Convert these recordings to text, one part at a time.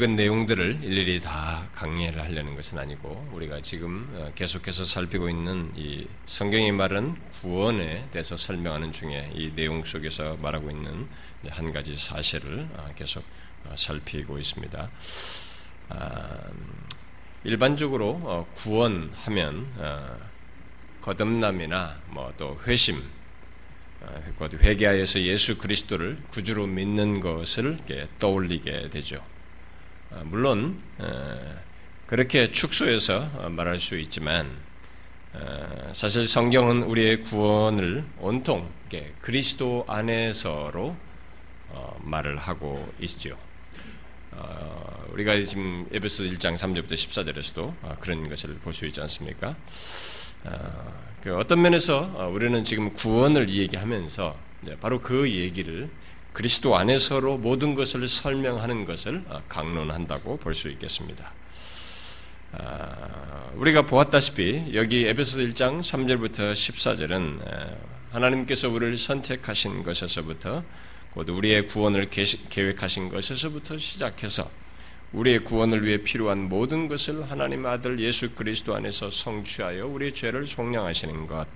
읽은 내용들을 일일이 다 강의를 하려는 것은 아니고 우리가 지금 어, 계속해서 살피고 있는 이 성경이 말은 구원에 대해서 설명하는 중에 이 내용 속에서 말하고 있는 한 가지 사실을 어, 계속 어, 살피고 있습니다. 아, 일반적으로 구원하면 거듭남이나 뭐 또 회심, 회개하여서 예수 그리스도를 구주로 믿는 것을 떠올리게 되죠. 어, 물론 어, 그렇게 축소해서 어, 말할 수 있지만 사실 성경은 우리의 구원을 온통 그리스도 안에서로 말을 하고 있죠. 우리가 지금 에베소 1장 3절부터 14절에서도 그런 것을 볼 수 있지 않습니까? 그 어떤 면에서 우리는 지금 구원을 얘기하면서 바로 그 얘기를 그리스도 안에서로 모든 것을 설명하는 것을 어, 강론한다고 볼 수 있겠습니다. 아, 우리가 보았다시피 여기 에베소 1장 3절부터 14절은 하나님께서 우리를 선택하신 것에서부터 곧 우리의 구원을 계획하신 것에서부터 시작해서 우리의 구원을 위해 필요한 모든 것을 하나님 아들 예수 그리스도 안에서 성취하여 우리의 죄를 속량하시는 것,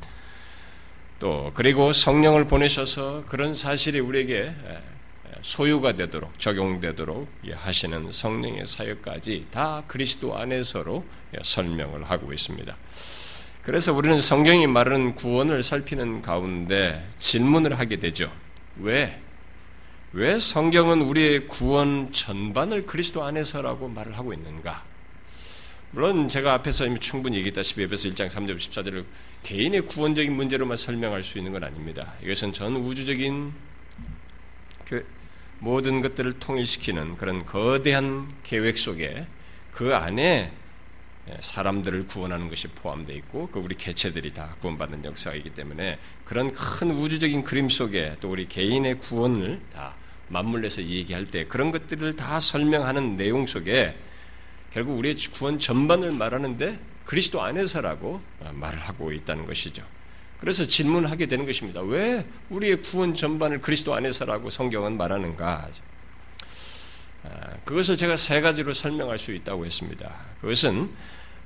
또 그리고 성령을 보내셔서 그런 사실이 우리에게 소유가 되도록 적용되도록 하시는 성령의 사역까지 다 그리스도 안에서로 설명을 하고 있습니다. 그래서 우리는 성경이 말하는 구원을 살피는 가운데 질문을 하게 되죠. 왜? 왜 성경은 우리의 구원 전반을 그리스도 안에서라고 말을 하고 있는가? 물론 제가 앞에서 이미 충분히 얘기했다시피 에베소 1장 3절 14절을 개인의 구원적인 문제로만 설명할 수 있는 건 아닙니다. 이것은 전 우주적인 그 모든 것들을 통일시키는 그런 거대한 계획 속에 그 안에 사람들을 구원하는 것이 포함되어 있고 그 우리 개체들이 다 구원받는 역사이기 때문에 그런 큰 우주적인 그림 속에 또 우리 개인의 구원을 다 맞물려서 얘기할 때 그런 것들을 다 설명하는 내용 속에 결국 우리의 구원 전반을 말하는데 그리스도 안에서라고 말을 하고 있다는 것이죠. 그래서 질문하게 되는 것입니다. 왜 우리의 구원 전반을 그리스도 안에서라고 성경은 말하는가? 아, 그것을 제가 세 가지로 설명할 수 있다고 했습니다. 그것은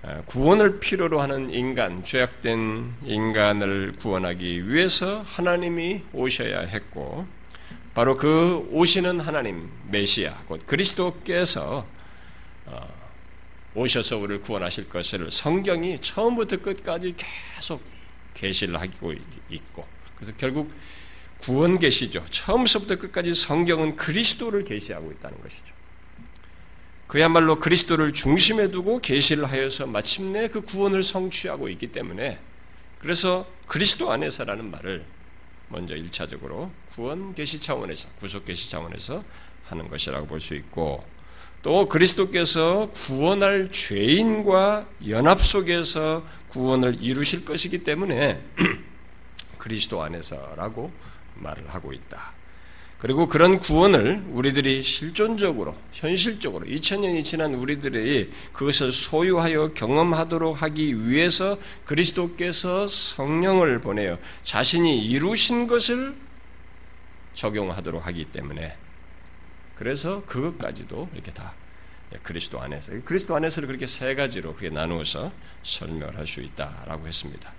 아, 구원을 필요로 하는 인간, 죄악된 인간을 구원하기 위해서 하나님이 오셔야 했고, 바로 그 오시는 하나님, 메시아, 곧 그리스도께서 어, 오셔서 우리를 구원하실 것을 성경이 처음부터 끝까지 계속 계시를 하고 있고 그래서 결국 구원 계시죠. 처음부터 끝까지 성경은 그리스도를 계시하고 있다는 것이죠. 그야말로 그리스도를 중심에 두고 계시를 하여서 마침내 그 구원을 성취하고 있기 때문에 그래서 그리스도 안에서라는 말을 먼저 1차적으로 구원 계시 차원에서 구속 계시 차원에서 하는 것이라고 볼 수 있고 또 그리스도께서 구원할 죄인과 연합 속에서 구원을 이루실 것이기 때문에 그리스도 안에서라고 말을 하고 있다. 그리고 그런 구원을 우리들이 실존적으로, 현실적으로 2000년이 지난 우리들이 그것을 소유하여 경험하도록 하기 위해서 그리스도께서 성령을 보내어 자신이 이루신 것을 적용하도록 하기 때문에 그래서 그것까지도 이렇게 다 그리스도 안에서 그리스도 안에서를 그렇게 세 가지로 그게 나누어서 설명할 수 있다라고 했습니다.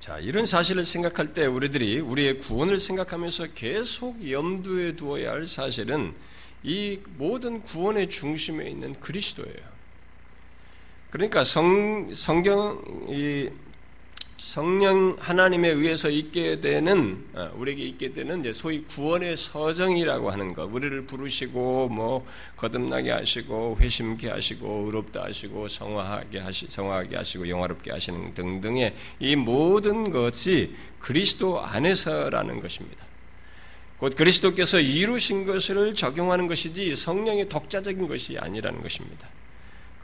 자, 이런 사실을 생각할 때 우리들이 우리의 구원을 생각하면서 계속 염두에 두어야 할 사실은 이 모든 구원의 중심에 있는 그리스도예요. 그러니까 성, 성경 이 성령 하나님에 의해서 있게 되는 어, 우리에게 있게 되는 이제 소위 구원의 서정이라고 하는 것, 우리를 부르시고 뭐 거듭나게 하시고 회심케 하시고 의롭다 하시고 성화하게 하시 성화하게 하시고 영화롭게 하시는 등등의 이 모든 것이 그리스도 안에서라는 것입니다. 곧 그리스도께서 이루신 것을 적용하는 것이지 성령의 독자적인 것이 아니라는 것입니다.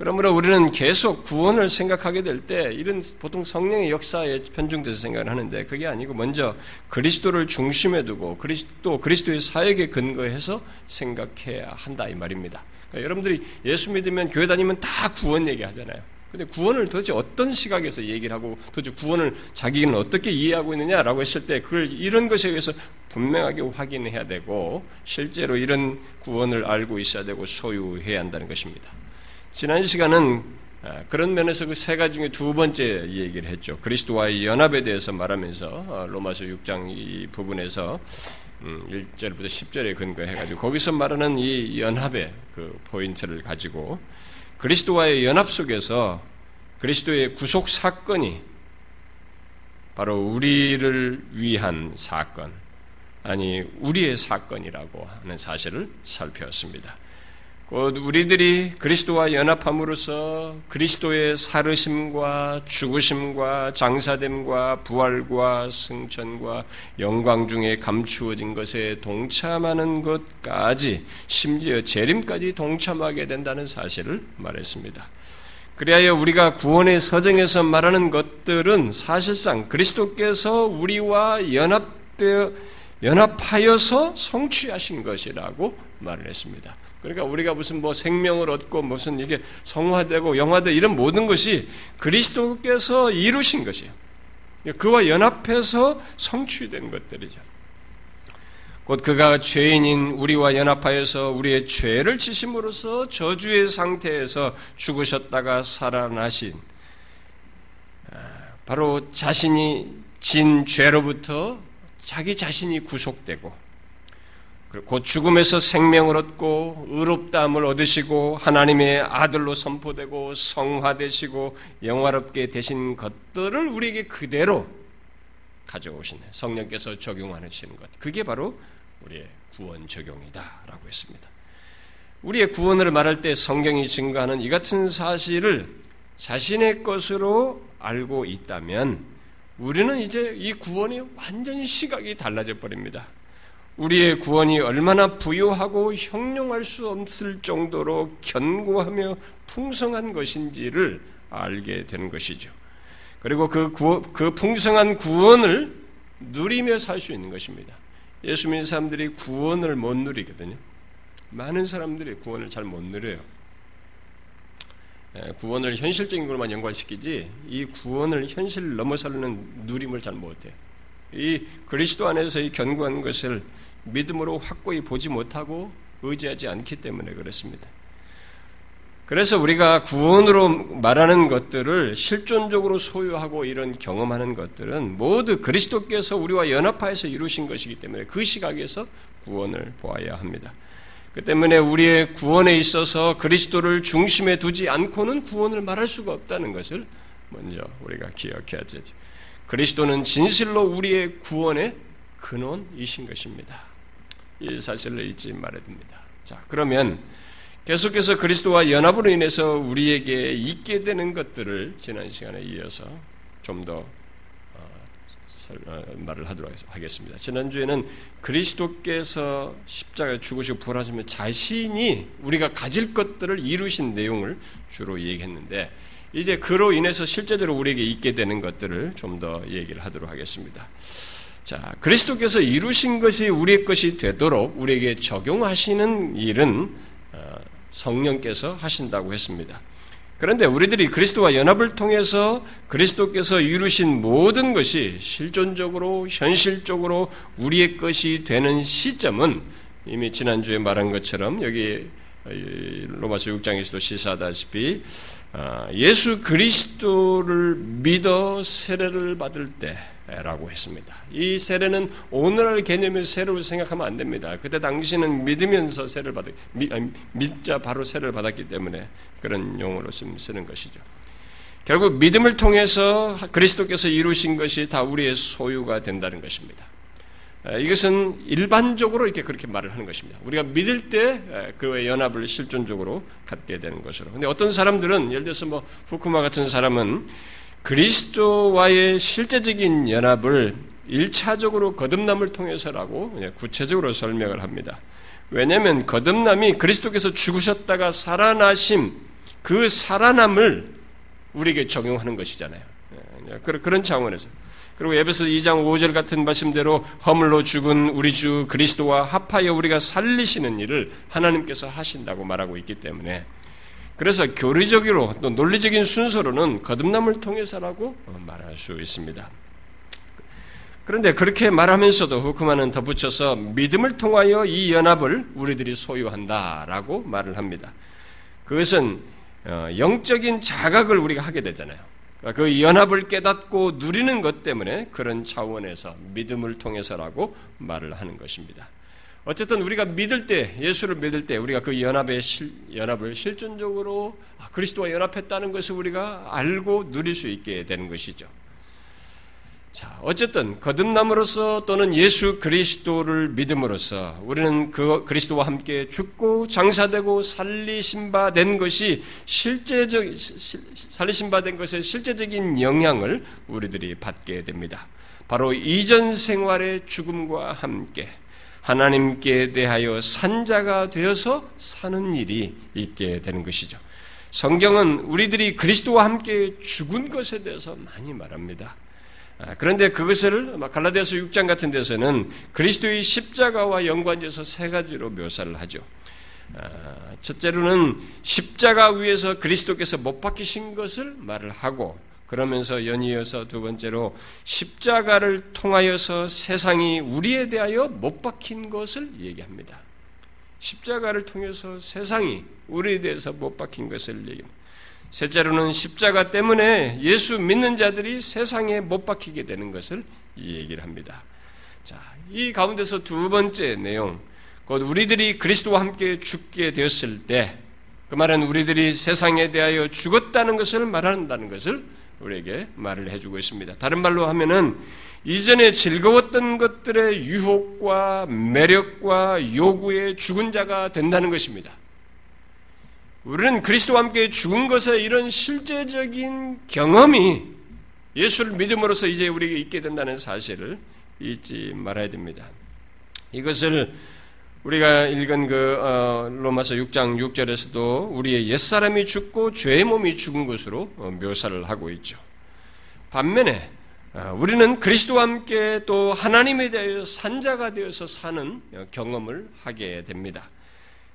그러므로 우리는 계속 구원을 생각하게 될 때 이런 보통 성령의 역사에 편중돼서 생각을 하는데 그게 아니고 먼저 그리스도를 중심에 두고 그리스도 그리스도의 사역에 근거해서 생각해야 한다 이 말입니다. 그러니까 여러분들이 예수 믿으면 교회 다니면 다 구원 얘기하잖아요. 근데 구원을 도대체 어떤 시각에서 얘기를 하고 도대체 구원을 자기는 어떻게 이해하고 있느냐라고 했을 때 그걸 이런 것에 의해서 분명하게 확인해야 되고 실제로 이런 구원을 알고 있어야 되고 소유해야 한다는 것입니다. 지난 시간은 아, 그런 면에서 그 세 가지 중에 두 번째 얘기를 했죠. 그리스도와의 연합에 대해서 말하면서 어, 로마서 6장 이 부분에서 1절부터 음, 10절에 근거해가지고 거기서 말하는 이 연합의 그 포인트를 가지고 그리스도와의 연합 속에서 그리스도의 구속 사건이 바로 우리를 위한 사건, 아니, 우리의 사건이라고 하는 사실을 살펴봤습니다. 곧 우리들이 그리스도와 연합함으로써 그리스도의 사르심과 죽으심과 장사됨과 부활과 승천과 영광 중에 감추어진 것에 동참하는 것까지 심지어 재림까지 동참하게 된다는 사실을 말했습니다. 그리하여 우리가 구원의 서정에서 말하는 것들은 사실상 그리스도께서 우리와 연합되어 연합하여서 성취하신 것이라고 말을 했습니다. 그러니까 우리가 무슨 뭐 생명을 얻고 무슨 이게 성화되고 영화되 이런 모든 것이 그리스도께서 이루신 것이에요. 그와 연합해서 성취된 것들이죠. 곧 그가 죄인인 우리와 연합하여서 우리의 죄를 지심으로써 저주의 상태에서 죽으셨다가 살아나신 아, 바로 자신이 진 죄로부터 자기 자신이 구속되고 곧 죽음에서 생명을 얻고 의롭다함을 얻으시고 하나님의 아들로 선포되고 성화되시고 영화롭게 되신 것들을 우리에게 그대로 가져오신 성령께서 적용하시는 것. 그게 바로 우리의 구원 적용이다라고 했습니다. 우리의 구원을 말할 때 성경이 증거하는 이 같은 사실을 자신의 것으로 알고 있다면 우리는 이제 이 구원이 완전히 시각이 달라져 버립니다. 우리의 구원이 얼마나 부유하고 형용할 수 없을 정도로 견고하며 풍성한 것인지를 알게 되는 것이죠. 그리고 그, 구원, 그 풍성한 구원을 누리며 살 수 있는 것입니다. 예수 믿는 사람들이 구원을 못 누리거든요. 많은 사람들이 구원을 잘 못 누려요. 예, 구원을 현실적인 것만 연관시키지 이 구원을 현실 넘어서는 누림을 잘 못해요. 이 그리스도 안에서 이 견고한 것을 믿음으로 확고히 보지 못하고 의지하지 않기 때문에 그렇습니다. 그래서 우리가 구원으로 말하는 것들을 실존적으로 소유하고 이런 경험하는 것들은 모두 그리스도께서 우리와 연합하여서 이루신 것이기 때문에 그 시각에서 구원을 보아야 합니다. 그 때문에 우리의 구원에 있어서 그리스도를 중심에 두지 않고는 구원을 말할 수가 없다는 것을 먼저 우리가 기억해야 되죠. 그리스도는 진실로 우리의 구원의 근원이신 것입니다. 이 사실을 잊지 말아야 됩니다. 자, 그러면 계속해서 그리스도와 연합으로 인해서 우리에게 있게 되는 것들을 지난 시간에 이어서 좀더 어, 어, 말을 하도록 하겠습니다. 지난주에는 그리스도께서 십자가에 죽으시고 부활하시면 자신이 우리가 가질 것들을 이루신 내용을 주로 얘기했는데 이제 그로 인해서 실제적으로 우리에게 있게 되는 것들을 좀 더 얘기를 하도록 하겠습니다. 자, 그리스도께서 이루신 것이 우리의 것이 되도록 우리에게 적용하시는 일은 어, 성령께서 하신다고 했습니다. 그런데 우리들이 그리스도와 연합을 통해서 그리스도께서 이루신 모든 것이 실존적으로 현실적으로 우리의 것이 되는 시점은 이미 지난주에 말한 것처럼 여기 로마서 6장에서도 시사하다시피 어, 예수 그리스도를 믿어 세례를 받을 때 라고 했습니다. 이 세례는 오늘날 개념의 세례로 생각하면 안 됩니다. 그때 당시는 믿으면서 세례를 받았, 믿자 바로 세례를 받았기 때문에 그런 용어로 쓰는 것이죠. 결국 믿음을 통해서 그리스도께서 이루신 것이 다 우리의 소유가 된다는 것입니다. 이것은 일반적으로 이렇게 그렇게 말을 하는 것입니다. 우리가 믿을 때 그의 연합을 실존적으로 갖게 되는 것으로. 근데 어떤 사람들은 예를 들어서 뭐 후쿠마 같은 사람은 그리스도와의 실제적인 연합을 일차적으로 거듭남을 통해서라고 구체적으로 설명을 합니다. 왜냐하면 거듭남이 그리스도께서 죽으셨다가 살아나심 그 살아남을 우리에게 적용하는 것이잖아요. 그런 차원에서. 그리고 에베소 2장 5절 같은 말씀대로 허물로 죽은 우리 주 그리스도와 합하여 우리가 살리시는 일을 하나님께서 하신다고 말하고 있기 때문에 그래서 교리적으로 또 논리적인 순서로는 거듭남을 통해서라고 말할 수 있습니다. 그런데 그렇게 말하면서도 후크만은 덧붙여서 믿음을 통하여 이 연합을 우리들이 소유한다라고 말을 합니다. 그것은 어, 영적인 자각을 우리가 하게 되잖아요. 그러니까 그 연합을 깨닫고 누리는 것 때문에 그런 차원에서 믿음을 통해서라고 말을 하는 것입니다. 어쨌든 우리가 믿을 때, 예수를 믿을 때 우리가 그 연합의 실, 연합을 실존적으로 아, 그리스도와 연합했다는 것을 우리가 알고 누릴 수 있게 되는 것이죠. 자, 어쨌든 거듭남으로서 또는 예수 그리스도를 믿음으로써 우리는 그 그리스도와 함께 죽고 장사되고 살리신 바 된 것이 실제적 살리신 바 된 것의 실제적인 영향을 우리들이 받게 됩니다. 바로 이전 생활의 죽음과 함께 하나님께 대하여 산자가 되어서 사는 일이 있게 되는 것이죠. 성경은 우리들이 그리스도와 함께 죽은 것에 대해서 많이 말합니다. 아, 그런데 그것을 갈라디아서 6장 같은 데서는 그리스도의 십자가와 연관돼서 세 가지로 묘사를 하죠. 아, 첫째로는 십자가 위에서 그리스도께서 못 박히신 것을 말을 하고 그러면서 연이어서 두 번째로 십자가를 통하여서 세상이 우리에 대하여 못 박힌 것을 얘기합니다. 십자가를 통해서 세상이 우리에 대해서 못 박힌 것을 얘기합니다. 셋째로는 십자가 때문에 예수 믿는 자들이 세상에 못 박히게 되는 것을 얘기를 합니다. 자, 이 가운데서 두 번째 내용, 곧 우리들이 그리스도와 함께 죽게 되었을 때, 그 말은 우리들이 세상에 대하여 죽었다는 것을 말한다는 것을 우리에게 말을 해주고 있습니다. 다른 말로 하면은 이전에 즐거웠던 것들의 유혹과 매력과 요구에 죽은 자가 된다는 것입니다. 우리는 그리스도와 함께 죽은 것의 이런 실제적인 경험이 예수를 믿음으로써 이제 우리에게 있게 된다는 사실을 잊지 말아야 됩니다. 이것을 우리가 읽은 그 어, 로마서 6장 6절에서도 우리의 옛사람이 죽고 죄의 몸이 죽은 것으로 어, 묘사를 하고 있죠. 반면에 어, 우리는 그리스도와 함께 또 하나님에 대하여 산자가 되어서 사는 경험을 하게 됩니다.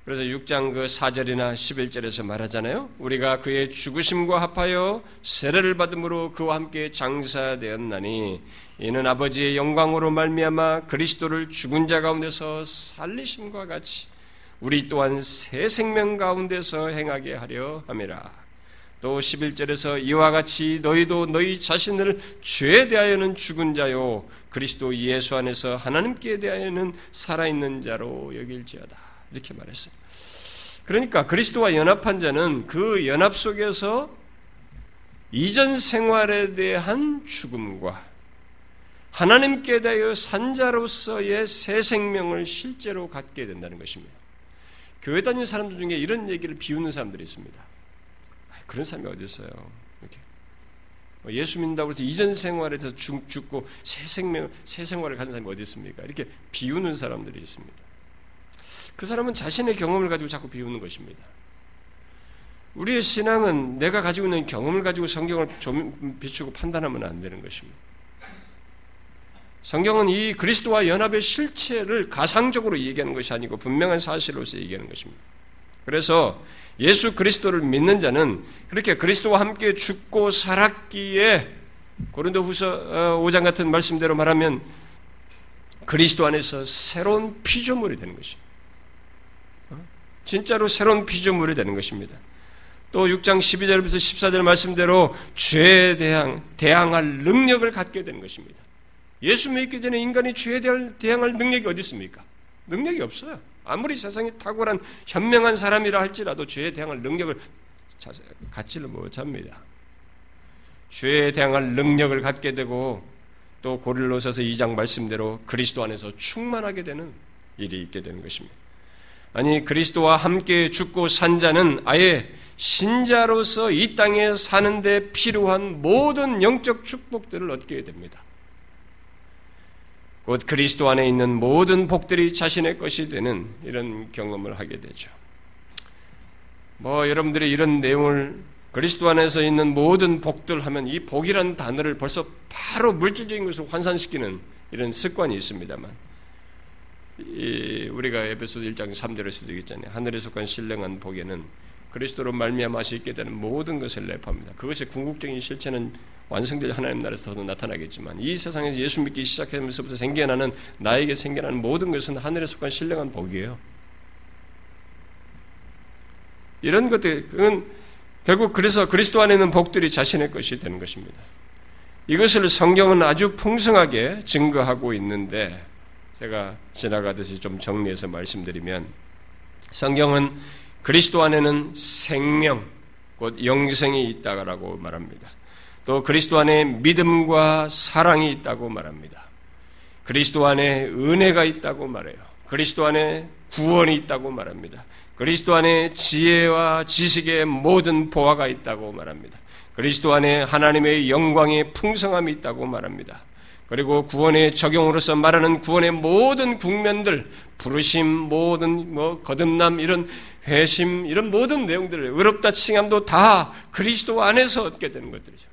그래서 6장 그 4절이나 11절에서 말하잖아요. 우리가 그의 죽으심과 합하여 세례를 받음으로 그와 함께 장사되었나니 이는 아버지의 영광으로 말미암아 그리스도를 죽은 자 가운데서 살리심과 같이 우리 또한 새 생명 가운데서 행하게 하려 함이라. 또 11절에서 이와 같이 너희도 너희 자신을 죄에 대하여는 죽은 자요 그리스도 예수 안에서 하나님께 대하여는 살아있는 자로 여길지어다. 이렇게 말했어요. 그러니까 그리스도와 연합한 자는 그 연합 속에서 이전 생활에 대한 죽음과 하나님께 대하여 산자로서의 새 생명을 실제로 갖게 된다는 것입니다. 교회 다니는 사람들 중에 이런 얘기를 비우는 사람들이 있습니다. 그런 사람이 어디 있어요? 이렇게. 뭐 예수 믿는다고 해서 이전 생활에서 죽, 죽고 새 생명, 새 생활을 가진 사람이 어디 있습니까? 이렇게 비우는 사람들이 있습니다. 그 사람은 자신의 경험을 가지고 자꾸 비우는 것입니다. 우리의 신앙은 내가 가지고 있는 경험을 가지고 성경을 좀 비추고 판단하면 안 되는 것입니다. 성경은 이 그리스도와 연합의 실체를 가상적으로 얘기하는 것이 아니고 분명한 사실로서 얘기하는 것입니다. 그래서 예수 그리스도를 믿는 자는 그렇게 그리스도와 함께 죽고 살았기에 고린도 후서 5장 어, 같은 말씀대로 말하면 그리스도 안에서 새로운 피조물이 되는 것입니다. 진짜로 새로운 피조물이 되는 것입니다. 또 6장 12절부터 14절 말씀대로 죄에 대항, 대항할 능력을 갖게 되는 것입니다. 예수 믿기 전에 인간이 죄에 대항할 능력이 어디 있습니까? 능력이 없어요. 아무리 세상에 탁월한 현명한 사람이라 할지라도 죄에 대항할 능력을 갖지를 못합니다. 죄에 대항할 능력을 갖게 되고 또 고릴로서서 2장 말씀대로 그리스도 안에서 충만하게 되는 일이 있게 되는 것입니다. 아니 그리스도와 함께 죽고 산 자는 아예 신자로서 이 땅에 사는데 필요한 모든 영적 축복들을 얻게 됩니다. 곧 그리스도 안에 있는 모든 복들이 자신의 것이 되는 이런 경험을 하게 되죠. 뭐 여러분들이 이런 내용을 그리스도 안에서 있는 모든 복들 하면 이 복이라는 단어를 벌써 바로 물질적인 것으로 환산시키는 이런 습관이 있습니다만 우리가 에베소 1장 3절에서도 얘기했잖아요. 하늘에 속한 신령한 복에는 그리스도로 말미암아 수 있게 되는 모든 것을 내포합니다. 그것의 궁극적인 실체는 완성될 하나님 나라에서도 나타나겠지만 이 세상에서 예수 믿기 시작하면서부터 생겨나는 나에게 생겨나는 모든 것은 하늘에 속한 신령한 복이에요. 이런 것들은 결국 그래서 그리스도 안에 있는 복들이 자신의 것이 되는 것입니다. 이것을 성경은 아주 풍성하게 증거하고 있는데 제가 지나가듯이 좀 정리해서 말씀드리면 성경은 그리스도 안에는 생명, 곧 영생이 있다라고 말합니다. 또 그리스도 안에 믿음과 사랑이 있다고 말합니다. 그리스도 안에 은혜가 있다고 말해요. 그리스도 안에 구원이 있다고 말합니다. 그리스도 안에 지혜와 지식의 모든 보화가 있다고 말합니다. 그리스도 안에 하나님의 영광의 풍성함이 있다고 말합니다. 그리고 구원의 적용으로서 말하는 구원의 모든 국면들, 부르심, 모든 뭐 거듭남 이런 회심 이런 모든 내용들을 의롭다 칭함도 다 그리스도 안에서 얻게 되는 것들이죠.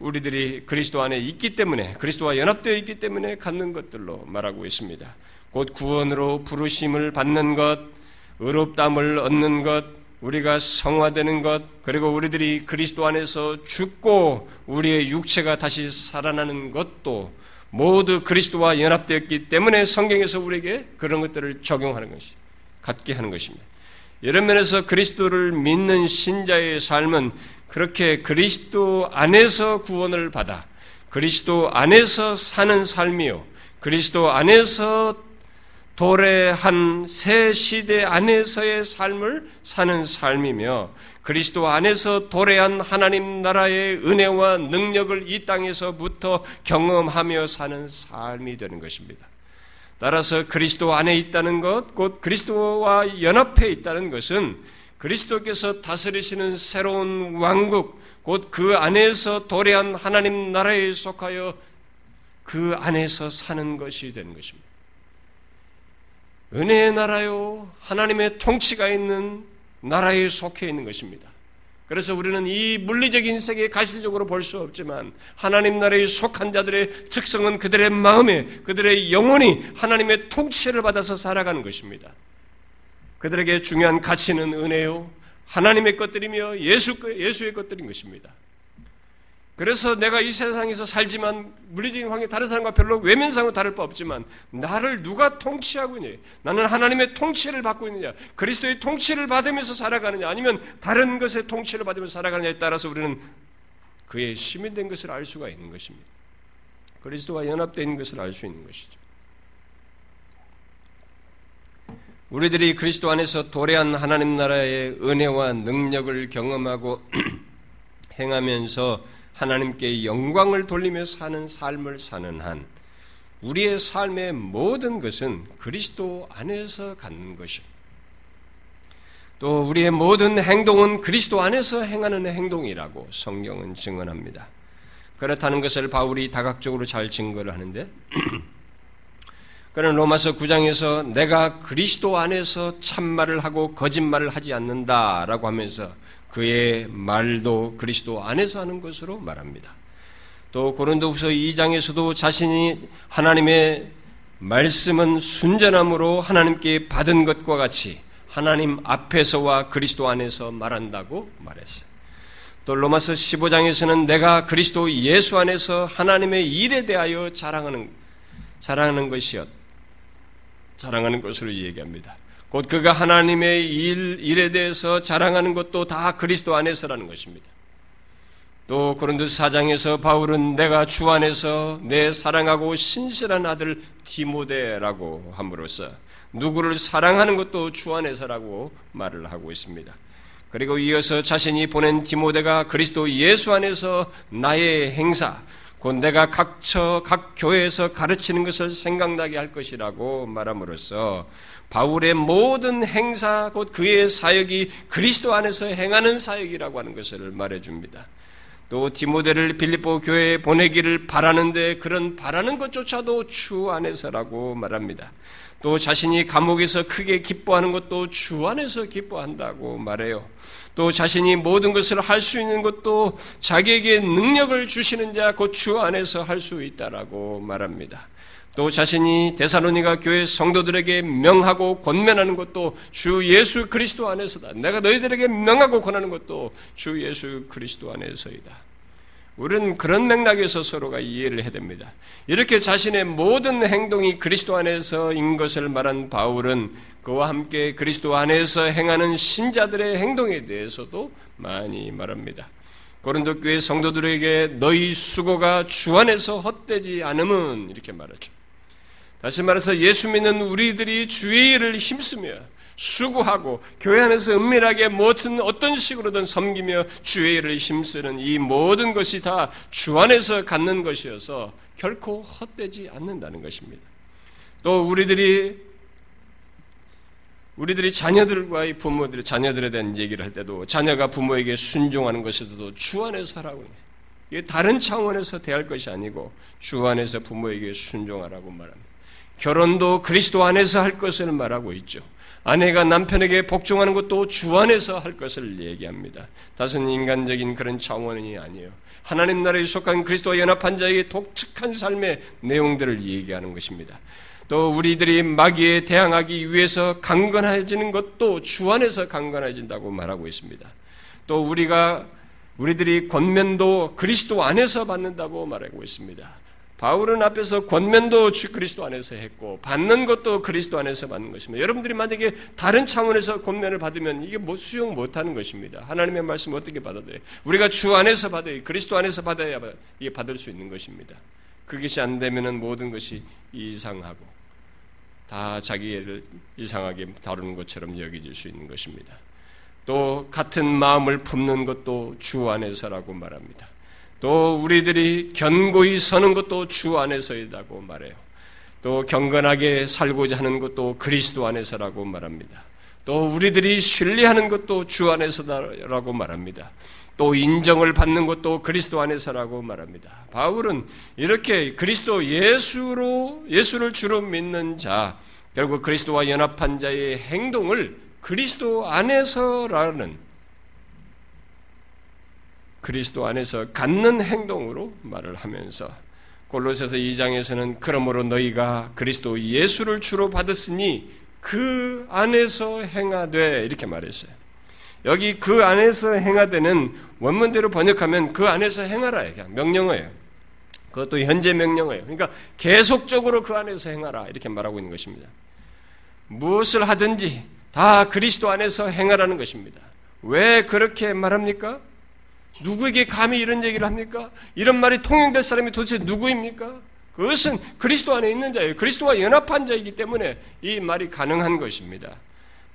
우리들이 그리스도 안에 있기 때문에 그리스도와 연합되어 있기 때문에 갖는 것들로 말하고 있습니다. 곧 구원으로 부르심을 받는 것, 의롭담을 얻는 것, 우리가 성화되는 것, 그리고 우리들이 그리스도 안에서 죽고 우리의 육체가 다시 살아나는 것도 모두 그리스도와 연합되었기 때문에 성경에서 우리에게 그런 것들을 적용하는 것이 갖게 하는 것입니다. 이런 면에서 그리스도를 믿는 신자의 삶은 그렇게 그리스도 안에서 구원을 받아 그리스도 안에서 사는 삶이요. 그리스도 안에서 도래한 새 시대 안에서의 삶을 사는 삶이며 그리스도 안에서 도래한 하나님 나라의 은혜와 능력을 이 땅에서부터 경험하며 사는 삶이 되는 것입니다. 따라서 그리스도 안에 있다는 것, 곧 그리스도와 연합해 있다는 것은 그리스도께서 다스리시는 새로운 왕국, 곧 그 안에서 도래한 하나님 나라에 속하여 그 안에서 사는 것이 되는 것입니다. 은혜의 나라요, 하나님의 통치가 있는 나라에 속해 있는 것입니다. 그래서 우리는 이 물리적인 세계에 가시적으로 볼 수 없지만 하나님 나라에 속한 자들의 특성은 그들의 마음에 그들의 영혼이 하나님의 통치를 받아서 살아가는 것입니다. 그들에게 중요한 가치는 은혜요, 하나님의 것들이며 예수, 예수의 것들인 것입니다. 그래서 내가 이 세상에서 살지만 물리적인 환경 다른 사람과 별로 외면상으로 다를 바 없지만 나를 누가 통치하고 있냐? 나는 하나님의 통치를 받고 있느냐? 그리스도의 통치를 받으면서 살아가느냐? 아니면 다른 것의 통치를 받으면서 살아가느냐에 따라서 우리는 그의 시민된 것을 알 수가 있는 것입니다. 그리스도와 연합된 것을 알 수 있는 것이죠. 우리들이 그리스도 안에서 도래한 하나님 나라의 은혜와 능력을 경험하고 행하면서 하나님께 영광을 돌리며 사는 삶을 사는 한 우리의 삶의 모든 것은 그리스도 안에서 갖는 것이또 우리의 모든 행동은 그리스도 안에서 행하는 행동이라고 성경은 증언합니다. 그렇다는 것을 바울이 다각적으로 잘 증거를 하는데 그는 로마서 9장에서 내가 그리스도 안에서 참말을 하고 거짓말을 하지 않는다라고 하면서 그의 말도 그리스도 안에서 하는 것으로 말합니다. 또 고린도후서 2장에서도 자신이 하나님의 말씀은 순전함으로 하나님께 받은 것과 같이 하나님 앞에서와 그리스도 안에서 말한다고 말했어요. 또 로마서 15장에서는 내가 그리스도 예수 안에서 하나님의 일에 대하여 자랑하는 자랑하는 것이었 자랑하는 것으로 얘기합니다. 곧 그가 하나님의 일, 일에 대해서 자랑하는 것도 다 그리스도 안에서라는 것입니다. 또 고린도서 4장에서 바울은 내가 주 안에서 내 사랑하고 신실한 아들 디모데라고 함으로써 누구를 사랑하는 것도 주 안에서라고 말을 하고 있습니다. 그리고 이어서 자신이 보낸 디모데가 그리스도 예수 안에서 나의 행사, 곧 내가 각처 각 교회에서 가르치는 것을 생각나게 할 것이라고 말함으로써 바울의 모든 행사 곧 그의 사역이 그리스도 안에서 행하는 사역이라고 하는 것을 말해 줍니다. 또 디모데를 빌립보 교회에 보내기를 바라는데 그런 바라는 것조차도 주 안에서라고 말합니다. 또 자신이 감옥에서 크게 기뻐하는 것도 주 안에서 기뻐한다고 말해요. 또 자신이 모든 것을 할 수 있는 것도 자기에게 능력을 주시는 자 곧 주 안에서 할 수 있다라고 말합니다. 또 자신이 데살로니가 교회 성도들에게 명하고 권면하는 것도 주 예수 그리스도 안에서다. 내가 너희들에게 명하고 권하는 것도 주 예수 그리스도 안에서이다. 우리는 그런 맥락에서 서로가 이해를 해야 됩니다. 이렇게 자신의 모든 행동이 그리스도 안에서인 것을 말한 바울은 그와 함께 그리스도 안에서 행하는 신자들의 행동에 대해서도 많이 말합니다. 고린도 교회 성도들에게 너희 수고가 주 안에서 헛되지 않음은 이렇게 말하죠. 다시 말해서 예수 믿는 우리들이 주의 일을 힘쓰며 수고하고 교회 안에서 은밀하게 무엇은 어떤 식으로든 섬기며 주의 일을 힘쓰는 이 모든 것이 다 주 안에서 갖는 것이어서 결코 헛되지 않는다는 것입니다. 또 우리들이 우리들이 자녀들과의 부모들의 자녀들에 대한 얘기를 할 때도 자녀가 부모에게 순종하는 것에서도 주 안에서 하라고 이게 다른 차원에서 대할 것이 아니고 주 안에서 부모에게 순종하라고 말합니다. 결혼도 그리스도 안에서 할 것을 말하고 있죠. 아내가 남편에게 복종하는 것도 주 안에서 할 것을 얘기합니다. 다른 인간적인 그런 차원이 아니에요. 하나님 나라에 속한 그리스도와 연합한 자에게 독특한 삶의 내용들을 얘기하는 것입니다. 또 우리들이 마귀에 대항하기 위해서 강건해지는 것도 주 안에서 강건해진다고 말하고 있습니다. 또 우리가 우리들이 권면도 그리스도 안에서 받는다고 말하고 있습니다. 바울은 앞에서 권면도 주 그리스도 안에서 했고 받는 것도 그리스도 안에서 받는 것입니다. 여러분들이 만약에 다른 차원에서 권면을 받으면 이게 뭐 수용 못하는 것입니다. 하나님의 말씀 어떻게 받아들여? 우리가 주 안에서 받아야 그리스도 안에서 받아야 이게 받을 수 있는 것입니다. 그것이 안 되면은 모든 것이 이상하고 다 자기를 이상하게 다루는 것처럼 여겨질 수 있는 것입니다. 또 같은 마음을 품는 것도 주 안에서라고 말합니다. 또 우리들이 견고히 서는 것도 주 안에서이라고 말해요. 또 경건하게 살고자 하는 것도 그리스도 안에서라고 말합니다. 또 우리들이 신뢰하는 것도 주 안에서라고 말합니다. 또 인정을 받는 것도 그리스도 안에서라고 말합니다. 바울은 이렇게 그리스도 예수로 예수를 주로 믿는 자 결국 그리스도와 연합한 자의 행동을 그리스도 안에서라는 그리스도 안에서 갖는 행동으로 말을 하면서 골로새서 2장에서는 그러므로 너희가 그리스도 예수를 주로 받았으니 그 안에서 행하되 이렇게 말했어요. 여기 그 안에서 행하되는 원문대로 번역하면 그 안에서 행하라 그냥 명령어예요. 그것도 현재 명령어예요. 그러니까 계속적으로 그 안에서 행하라 이렇게 말하고 있는 것입니다. 무엇을 하든지 다 그리스도 안에서 행하라는 것입니다. 왜 그렇게 말합니까? 누구에게 감히 이런 얘기를 합니까? 이런 말이 통용될 사람이 도대체 누구입니까? 그것은 그리스도 안에 있는 자예요. 그리스도와 연합한 자이기 때문에 이 말이 가능한 것입니다.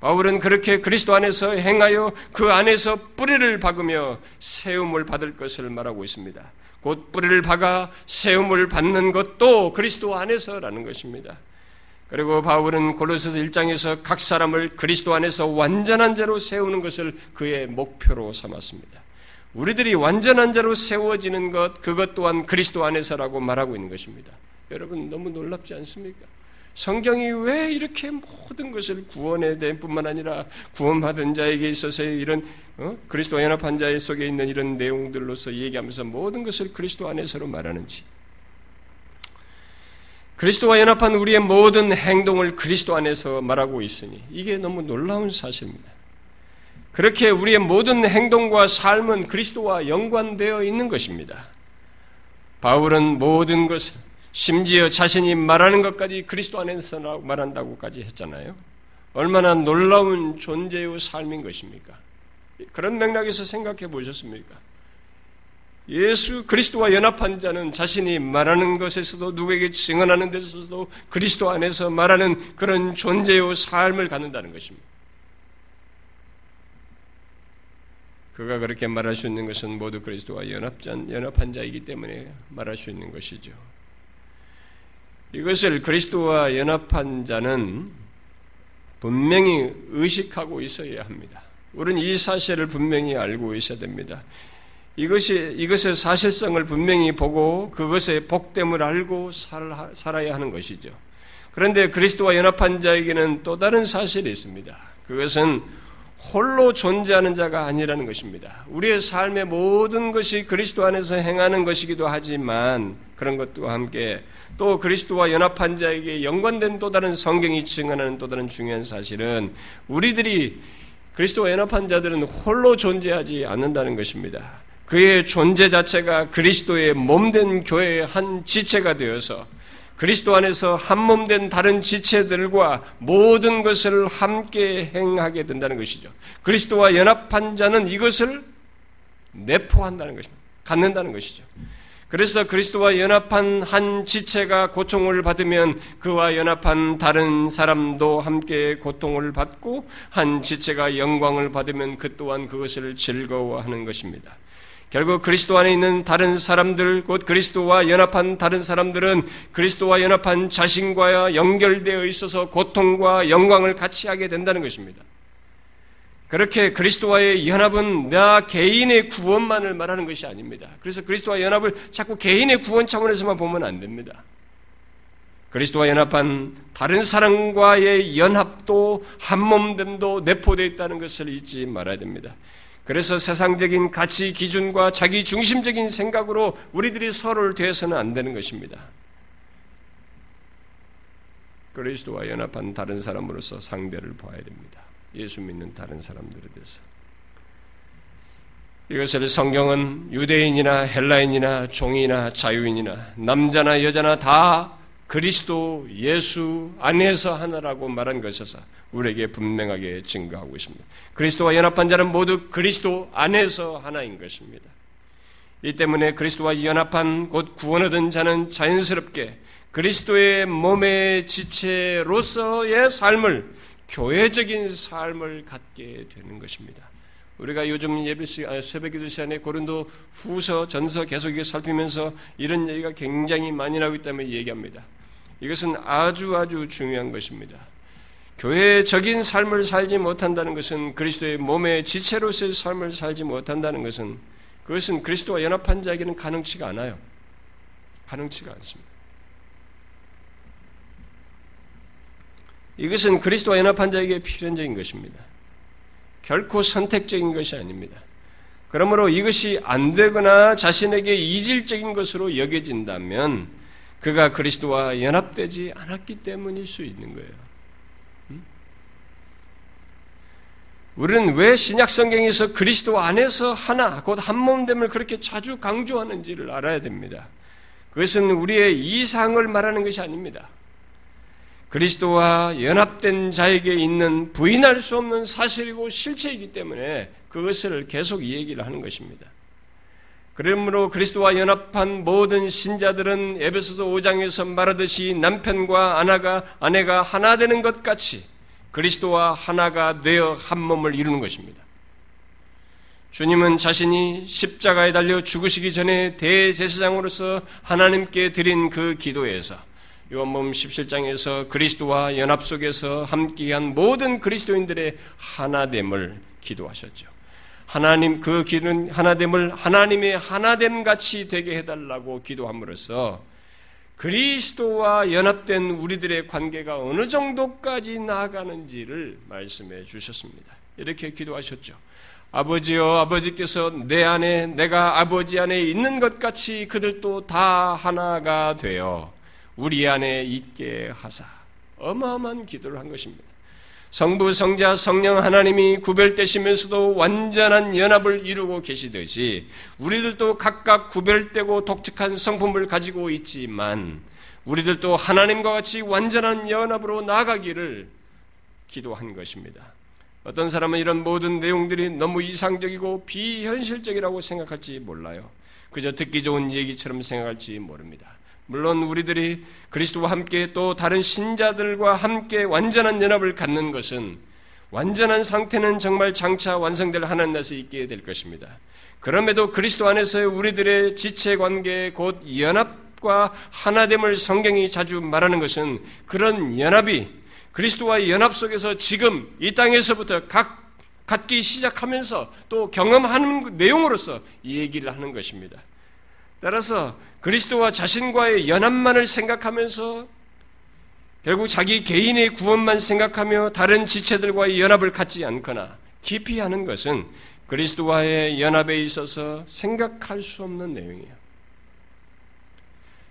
바울은 그렇게 그리스도 안에서 행하여 그 안에서 뿌리를 박으며 세움을 받을 것을 말하고 있습니다. 곧 뿌리를 박아 세움을 받는 것도 그리스도 안에서라는 것입니다. 그리고 바울은 골로새서 1장에서 각 사람을 그리스도 안에서 완전한 자로 세우는 것을 그의 목표로 삼았습니다. 우리들이 완전한 자로 세워지는 것, 그것 또한 그리스도 안에서라고 말하고 있는 것입니다. 여러분 너무 놀랍지 않습니까? 성경이 왜 이렇게 모든 것을 구원에 대한 뿐만 아니라 구원받은 자에게 있어서의 이런 어? 그리스도 연합한 자 속에 있는 이런 내용들로서 얘기하면서 모든 것을 그리스도 안에서로 말하는지 그리스도와 연합한 우리의 모든 행동을 그리스도 안에서 말하고 있으니 이게 너무 놀라운 사실입니다. 그렇게 우리의 모든 행동과 삶은 그리스도와 연관되어 있는 것입니다. 바울은 모든 것을 심지어 자신이 말하는 것까지 그리스도 안에서 말한다고까지 했잖아요. 얼마나 놀라운 존재의 삶인 것입니까? 그런 맥락에서 생각해 보셨습니까? 예수 그리스도와 연합한 자는 자신이 말하는 것에서도 누구에게 증언하는 데서도 그리스도 안에서 말하는 그런 존재의 삶을 갖는다는 것입니다. 그가 그렇게 말할 수 있는 것은 모두 그리스도와 연합한 자이기 때문에 말할 수 있는 것이죠. 이것을 그리스도와 연합한 자는 분명히 의식하고 있어야 합니다. 우리는 이 사실을 분명히 알고 있어야 됩니다. 이것이, 이것의 사실성을 분명히 보고 그것의 복됨을 알고 살아야 하는 것이죠. 그런데 그리스도와 연합한 자에게는 또 다른 사실이 있습니다. 그것은 홀로 존재하는 자가 아니라는 것입니다. 우리의 삶의 모든 것이 그리스도 안에서 행하는 것이기도 하지만 그런 것과 함께 또 그리스도와 연합한 자에게 연관된 또 다른 성경이 증언하는 또 다른 중요한 사실은 우리들이 그리스도와 연합한 자들은 홀로 존재하지 않는다는 것입니다. 그의 존재 자체가 그리스도의 몸된 교회의 한 지체가 되어서 그리스도 안에서 한 몸 된 다른 지체들과 모든 것을 함께 행하게 된다는 것이죠. 그리스도와 연합한 자는 이것을 내포한다는 것입니다. 갖는다는 것이죠. 그래서 그리스도와 연합한 한 지체가 고통을 받으면 그와 연합한 다른 사람도 함께 고통을 받고 한 지체가 영광을 받으면 그 또한 그것을 즐거워하는 것입니다. 결국 그리스도 안에 있는 다른 사람들, 곧 그리스도와 연합한 다른 사람들은 그리스도와 연합한 자신과 연결되어 있어서 고통과 영광을 같이 하게 된다는 것입니다. 그렇게 그리스도와의 연합은 나 개인의 구원만을 말하는 것이 아닙니다. 그래서 그리스도와 연합을 자꾸 개인의 구원 차원에서만 보면 안 됩니다. 그리스도와 연합한 다른 사람과의 연합도 한몸됨도 내포되어 있다는 것을 잊지 말아야 됩니다. 그래서 세상적인 가치 기준과 자기 중심적인 생각으로 우리들이 서로를 대해서는 안 되는 것입니다. 그리스도와 연합한 다른 사람으로서 상대를 봐야 됩니다. 예수 믿는 다른 사람들에 대해서. 이것을 성경은 유대인이나 헬라인이나 종이나 자유인이나 남자나 여자나 다 그리스도 예수 안에서 하나라고 말한 것에서 우리에게 분명하게 증거하고 있습니다. 그리스도와 연합한 자는 모두 그리스도 안에서 하나인 것입니다. 이 때문에 그리스도와 연합한 곧 구원 얻은 자는 자연스럽게 그리스도의 몸의 지체로서의 삶을 교회적인 삶을 갖게 되는 것입니다. 우리가 요즘 예배 시 아, 새벽 기도 시간에 고린도 후서 전서 계속 살피면서 이런 얘기가 굉장히 많이 나오기 때문에 얘기합니다. 이것은 아주 아주 중요한 것입니다. 교회적인 삶을 살지 못한다는 것은 그리스도의 몸의 지체로서의 삶을 살지 못한다는 것은 그것은 그리스도와 연합한 자에게는 가능치가 않아요. 가능치가 않습니다. 이것은 그리스도와 연합한 자에게 필연적인 것입니다. 결코 선택적인 것이 아닙니다. 그러므로 이것이 안 되거나 자신에게 이질적인 것으로 여겨진다면 그가 그리스도와 연합되지 않았기 때문일 수 있는 거예요. 우리는 왜 신약 성경에서 그리스도 안에서 하나, 곧 한 몸됨을 그렇게 자주 강조하는지를 알아야 됩니다. 그것은 우리의 이상을 말하는 것이 아닙니다. 그리스도와 연합된 자에게 있는 부인할 수 없는 사실이고 실체이기 때문에 그것을 계속 얘기를 하는 것입니다. 그러므로 그리스도와 연합한 모든 신자들은 에베소서 5장에서 말하듯이 남편과 아내가 아내가 하나 되는 것 같이 그리스도와 하나가 되어 한 몸을 이루는 것입니다. 주님은 자신이 십자가에 달려 죽으시기 전에 대제사장으로서 하나님께 드린 그 기도에서 요한복음 17장에서 그리스도와 연합 속에서 함께한 모든 그리스도인들의 하나됨을 기도하셨죠. 하나님 그 기는 하나됨을 하나님의 하나됨 같이 되게 해달라고 기도함으로써 그리스도와 연합된 우리들의 관계가 어느 정도까지 나아가는지를 말씀해 주셨습니다. 이렇게 기도하셨죠. 아버지여 아버지께서 내 안에 내가 아버지 안에 있는 것 같이 그들도 다 하나가 되어 우리 안에 있게 하사 어마어마한 기도를 한 것입니다. 성부, 성자, 성령 하나님이 구별되시면서도 완전한 연합을 이루고 계시듯이 우리들도 각각 구별되고 독특한 성품을 가지고 있지만 우리들도 하나님과 같이 완전한 연합으로 나가기를 기도한 것입니다. 어떤 사람은 이런 모든 내용들이 너무 이상적이고 비현실적이라고 생각할지 몰라요. 그저 듣기 좋은 얘기처럼 생각할지 모릅니다. 물론 우리들이 그리스도와 함께 또 다른 신자들과 함께 완전한 연합을 갖는 것은 완전한 상태는 정말 장차 완성될 하나님 나라에서 있게 될 것입니다. 그럼에도 그리스도 안에서의 우리들의 지체 관계 곧 연합과 하나됨을 성경이 자주 말하는 것은 그런 연합이 그리스도와의 연합 속에서 지금 이 땅에서부터 각 갖기 시작하면서 또 경험하는 내용으로서 이 얘기를 하는 것입니다. 따라서 그리스도와 자신과의 연합만을 생각하면서 결국 자기 개인의 구원만 생각하며 다른 지체들과의 연합을 갖지 않거나 깊이 하는 것은 그리스도와의 연합에 있어서 생각할 수 없는 내용이에요.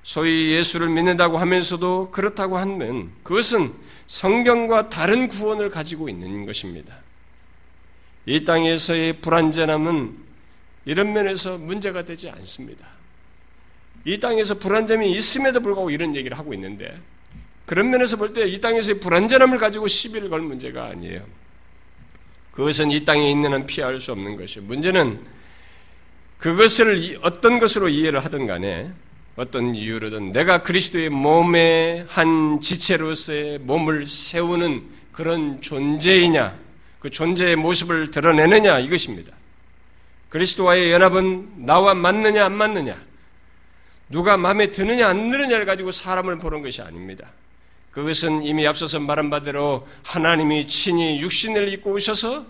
소위 예수를 믿는다고 하면서도 그렇다고 하면 그것은 성경과 다른 구원을 가지고 있는 것입니다. 이 땅에서의 불완전함은 이런 면에서 문제가 되지 않습니다. 이 땅에서 불완전함이 있음에도 불구하고 이런 얘기를 하고 있는데 그런 면에서 볼 때 이 땅에서의 불완전함을 가지고 시비를 걸 문제가 아니에요. 그것은 이 땅에 있는 한 피할 수 없는 것이에요. 문제는 그것을 어떤 것으로 이해를 하든 간에 어떤 이유로든 내가 그리스도의 몸의 한 지체로서의 몸을 세우는 그런 존재이냐, 그 존재의 모습을 드러내느냐 이것입니다. 그리스도와의 연합은 나와 맞느냐 안 맞느냐, 누가 마음에 드느냐 안 드느냐를 가지고 사람을 보는 것이 아닙니다. 그것은 이미 앞서서 말한 바대로 하나님이 친히 육신을 입고 오셔서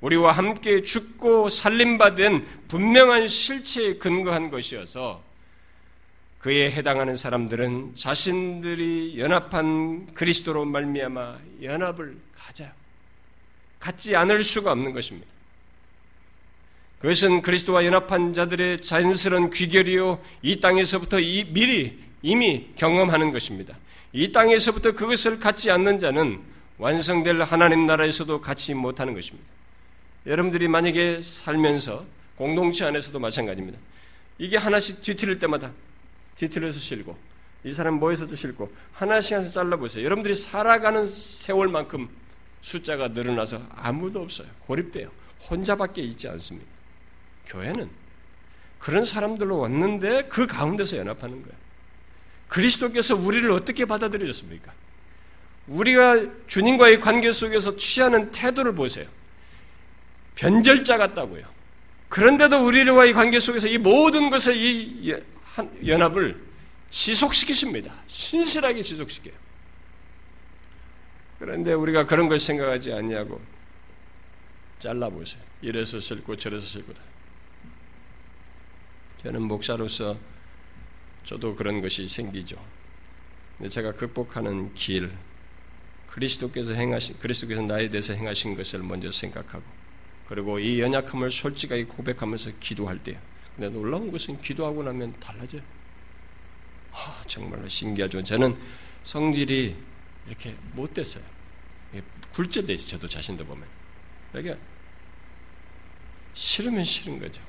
우리와 함께 죽고 살림받은 분명한 실체에 근거한 것이어서 그에 해당하는 사람들은 자신들이 연합한 그리스도로 말미암아 연합을 가져요. 갖지 않을 수가 없는 것입니다. 그것은 그리스도와 연합한 자들의 자연스러운 귀결이요 이 땅에서부터 이 미리 이미 경험하는 것입니다. 이 땅에서부터 그것을 갖지 않는 자는 완성될 하나님 나라에서도 갖지 못하는 것입니다. 여러분들이 만약에 살면서 공동체 안에서도 마찬가지입니다. 이게 하나씩 뒤틀릴 때마다 뒤틀려서 실고 이 사람 뭐해서 실고 하나씩 하나씩 잘라보세요. 여러분들이 살아가는 세월만큼 숫자가 늘어나서 아무도 없어요. 고립돼요. 혼자밖에 있지 않습니다. 교회는 그런 사람들로 왔는데 그 가운데서 연합하는 거예요. 그리스도께서 우리를 어떻게 받아들여졌습니까? 우리가 주님과의 관계 속에서 취하는 태도를 보세요. 변절자 같다고요. 그런데도 우리와의 관계 속에서 이 모든 것을 이 연합을 지속시키십니다. 신실하게 지속시켜요. 그런데 우리가 그런 걸 생각하지 않냐고 잘라보세요. 이래서 싫고 저래서 싫고 다. 저는 목사로서 저도 그런 것이 생기죠. 근데 제가 극복하는 길, 그리스도께서 행하신, 그리스도께서 나에 대해서 행하신 것을 먼저 생각하고, 그리고 이 연약함을 솔직하게 고백하면서 기도할 때요. 근데 놀라운 것은 기도하고 나면 달라져요. 아, 정말로 신기하죠. 저는 성질이 이렇게 못 됐어요. 굴절돼 있어요. 저도 자신도 보면. 그러니까 싫으면 싫은 거죠.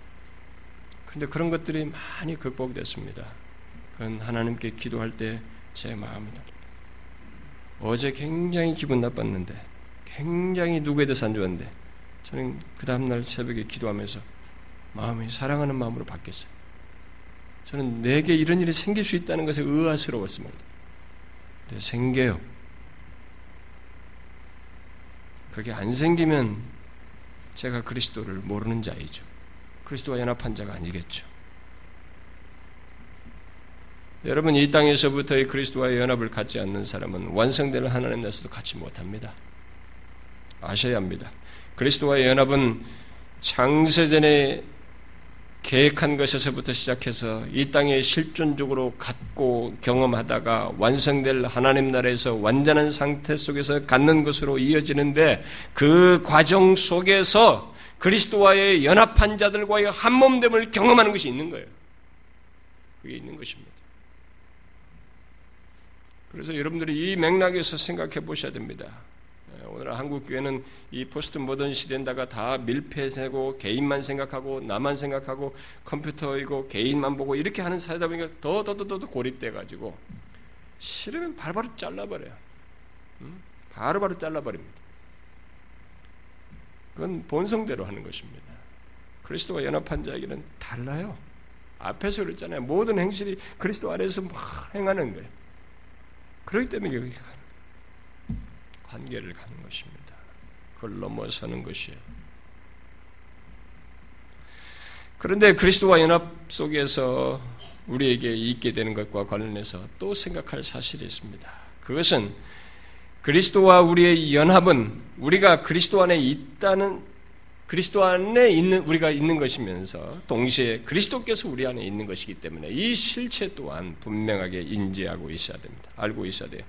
그런데 그런 것들이 많이 극복됐습니다. 그건 하나님께 기도할 때 제 마음이다. 어제 굉장히 기분 나빴는데, 굉장히 누구에 대해서 안 좋았는데, 저는 그 다음날 새벽에 기도하면서 마음이 사랑하는 마음으로 바뀌었어요. 저는 내게 이런 일이 생길 수 있다는 것에 의아스러웠습니다. 근데 생겨요. 그게 안 생기면 제가 그리스도를 모르는 자이죠. 그리스도와 연합한 자가 아니겠죠. 여러분 이 땅에서부터의 그리스도와의 연합을 갖지 않는 사람은 완성될 하나님 나서도 갖지 못합니다. 아셔야 합니다. 그리스도와의 연합은 창세전에 계획한 것에서부터 시작해서 이 땅에 실존적으로 갖고 경험하다가 완성될 하나님 나라에서 완전한 상태 속에서 갖는 것으로 이어지는데 그 과정 속에서 그리스도와의 연합한 자들과의 한몸됨을 경험하는 것이 있는 거예요. 그게 있는 것입니다. 그래서 여러분들이 이 맥락에서 생각해 보셔야 됩니다. 오늘 한국 교회는 이 포스트 모던 시대인다가 다 밀폐되고 개인만 생각하고 나만 생각하고 컴퓨터이고 개인만 보고 이렇게 하는 사회다 보니까 더 더 더 더 고립돼 가지고 싫으면 바로바로 잘라버려요. 바로바로 잘라버립니다. 그건 본성대로 하는 것입니다. 그리스도와 연합한 자에게는 달라요. 앞에서 그랬잖아요. 모든 행실이 그리스도 안에서 막 행하는 거예요. 그렇기 때문에 여기 관계를 가는 것입니다. 그걸 넘어서는 것이에요. 그런데 그리스도와 연합 속에서 우리에게 있게 되는 것과 관련해서 또 생각할 사실이 있습니다. 그것은 그리스도와 우리의 연합은 우리가 그리스도 안에 있다는 그리스도 안에 있는 우리가 있는 것이면서 동시에 그리스도께서 우리 안에 있는 것이기 때문에 이 실체 또한 분명하게 인지하고 있어야 됩니다. 알고 있어야 돼요.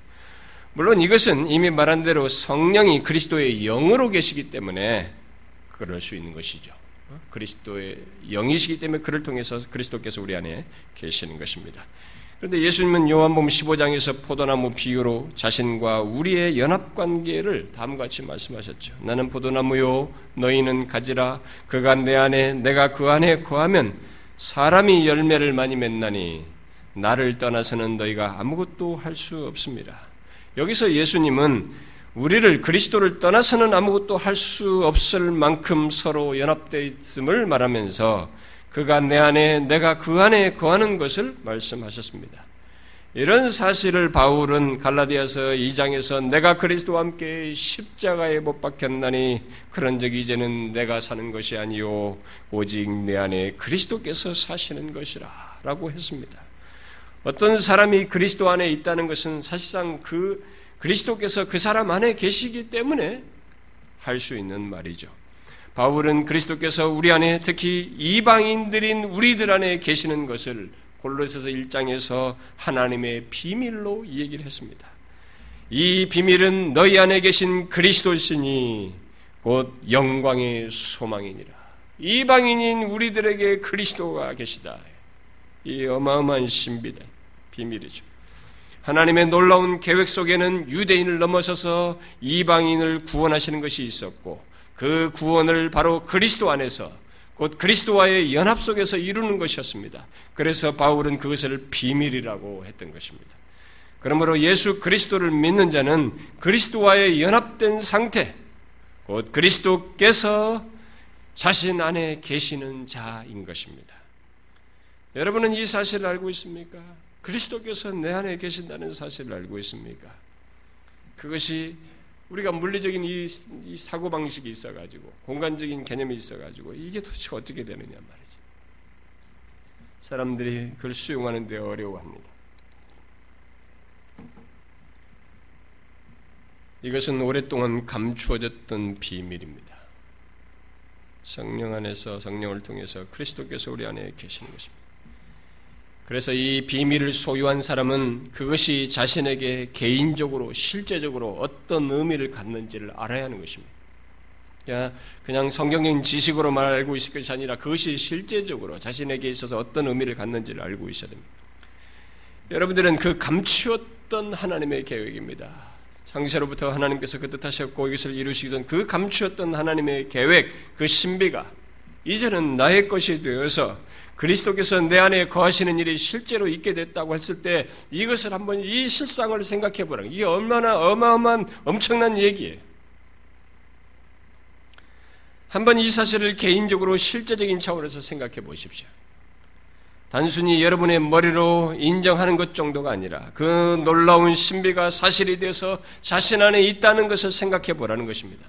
물론 이것은 이미 말한 대로 성령이 그리스도의 영으로 계시기 때문에 그럴 수 있는 것이죠. 어? 그리스도의 영이시기 때문에 그를 통해서 그리스도께서 우리 안에 계시는 것입니다. 그런데 예수님은 요한복음 15장에서 포도나무 비유로 자신과 우리의 연합 관계를 다음과 같이 말씀하셨죠. 나는 포도나무요 너희는 가지라 그가 내 안에 내가 그 안에 거하면 사람이 열매를 많이 맺나니 나를 떠나서는 너희가 아무것도 할 수 없습니다. 여기서 예수님은 우리를 그리스도를 떠나서는 아무것도 할 수 없을 만큼 서로 연합되어 있음을 말하면서 그가 내 안에 내가 그 안에 거하는 것을 말씀하셨습니다. 이런 사실을 바울은 갈라디아서 2장에서 내가 그리스도와 함께 십자가에 못 박혔나니 그런적 이제는 내가 사는 것이 아니요 오직 내 안에 그리스도께서 사시는 것이라라고 했습니다. 어떤 사람이 그리스도 안에 있다는 것은 사실상 그 그리스도께서 그 사람 안에 계시기 때문에 할 수 있는 말이죠. 바울은 그리스도께서 우리 안에 특히 이방인들인 우리들 안에 계시는 것을 골로새서 1장에서 하나님의 비밀로 얘기를 했습니다. 이 비밀은 너희 안에 계신 그리스도시니 곧 영광의 소망이니라. 이방인인 우리들에게 그리스도가 계시다. 이 어마어마한 신비다. 비밀이죠. 하나님의 놀라운 계획 속에는 유대인을 넘어서서 이방인을 구원하시는 것이 있었고 그 구원을 바로 그리스도 안에서 곧 그리스도와의 연합 속에서 이루는 것이었습니다. 그래서 바울은 그것을 비밀이라고 했던 것입니다. 그러므로 예수 그리스도를 믿는 자는 그리스도와의 연합된 상태, 곧 그리스도께서 자신 안에 계시는 자인 것입니다. 여러분은 이 사실을 알고 있습니까? 그리스도께서 내 안에 계신다는 사실을 알고 있습니까? 그것이 우리가 물리적인 이, 이 사고 방식이 있어 가지고, 공간적인 개념이 있어 가지고, 이게 도대체 어떻게 되느냐 말이지. 사람들이 그걸 수용하는 데 어려워합니다. 이것은 오랫동안 감추어졌던 비밀입니다. 성령 안에서 성령을 통해서 그리스도께서 우리 안에 계시는 것입니다. 그래서 이 비밀을 소유한 사람은 그것이 자신에게 개인적으로 실제적으로 어떤 의미를 갖는지를 알아야 하는 것입니다. 그냥 성경적인 지식으로 말 알고 있을 것이 아니라 그것이 실제적으로 자신에게 있어서 어떤 의미를 갖는지를 알고 있어야 됩니다. 여러분들은 그 감추었던 하나님의 계획입니다. 창세로부터 하나님께서 그 뜻하셨고 이것을 이루시던 그 감추었던 하나님의 계획, 그 신비가 이제는 나의 것이 되어서 그리스도께서 내 안에 거하시는 일이 실제로 있게 됐다고 했을 때 이것을 한번 이 실상을 생각해 보라. 이게 얼마나 어마어마한 엄청난 얘기예요. 한번 이 사실을 개인적으로 실제적인 차원에서 생각해 보십시오. 단순히 여러분의 머리로 인정하는 것 정도가 아니라 그 놀라운 신비가 사실이 되어서 자신 안에 있다는 것을 생각해 보라는 것입니다.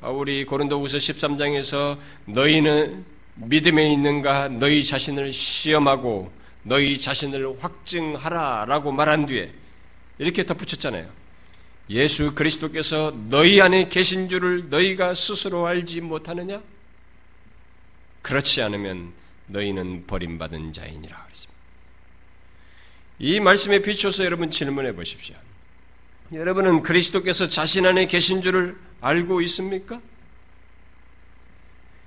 바울이 고린도후서 13장에서 너희는 믿음에 있는가 너희 자신을 시험하고 너희 자신을 확증하라 라고 말한 뒤에 이렇게 덧붙였잖아요. 예수 그리스도께서 너희 안에 계신 줄을 너희가 스스로 알지 못하느냐? 그렇지 않으면 너희는 버림받은 자이니라 그랬습니다. 이 말씀에 비춰서 여러분 질문해 보십시오. 여러분은 그리스도께서 자신 안에 계신 줄을 알고 있습니까?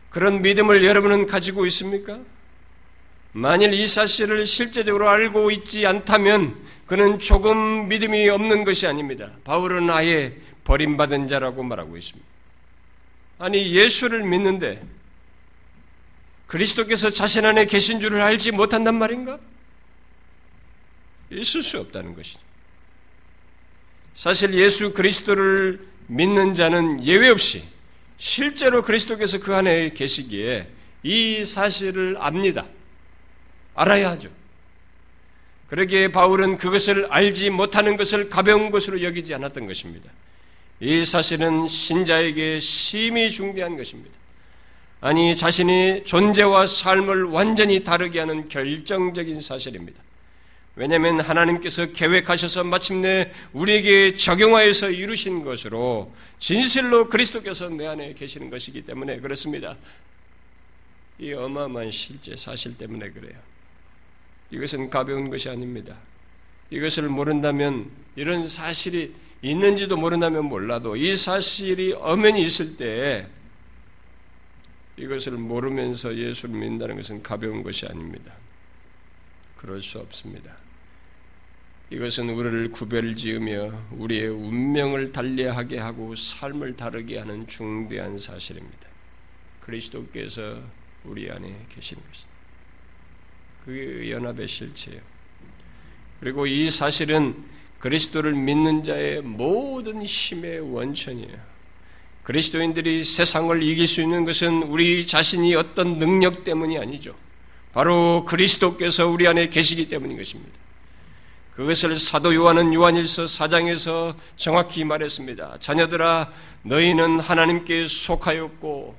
그런 믿음을 여러분은 가지고 있습니까? 만일 이 사실을 실제적으로 알고 있지 않다면 그는 조금 믿음이 없는 것이 아닙니다. 바울은 아예 버림받은 자라고 말하고 있습니다. 아니, 예수를 믿는데 그리스도께서 자신 안에 계신 줄을 알지 못한단 말인가? 있을 수 없다는 것이죠. 사실 예수 그리스도를 믿는 자는 예외 없이 실제로 그리스도께서 그 안에 계시기에 이 사실을 압니다. 알아야 하죠. 그러기에 바울은 그것을 알지 못하는 것을 가벼운 것으로 여기지 않았던 것입니다. 이 사실은 신자에게 심히 중대한 것입니다. 아니, 자신이 존재와 삶을 완전히 다르게 하는 결정적인 사실입니다. 왜냐하면 하나님께서 계획하셔서 마침내 우리에게 적용하여서 이루신 것으로 진실로 그리스도께서 내 안에 계시는 것이기 때문에 그렇습니다. 이 어마어마한 실제 사실 때문에 그래요. 이것은 가벼운 것이 아닙니다. 이것을 모른다면 이런 사실이 있는지도 모른다면 몰라도 이 사실이 엄연히 있을 때 이것을 모르면서 예수를 믿는다는 것은 가벼운 것이 아닙니다. 그럴 수 없습니다. 이것은 우리를 구별 지으며 우리의 운명을 달리하게 하고 삶을 다르게 하는 중대한 사실입니다. 그리스도께서 우리 안에 계시는 것입니다. 그 연합의 실체예요. 그리고 이 사실은 그리스도를 믿는 자의 모든 힘의 원천이에요. 그리스도인들이 세상을 이길 수 있는 것은 우리 자신이 어떤 능력 때문이 아니죠. 바로 그리스도께서 우리 안에 계시기 때문인 것입니다. 그것을 사도 요한은 요한일서 4장에서 정확히 말했습니다. 자녀들아 너희는 하나님께 속하였고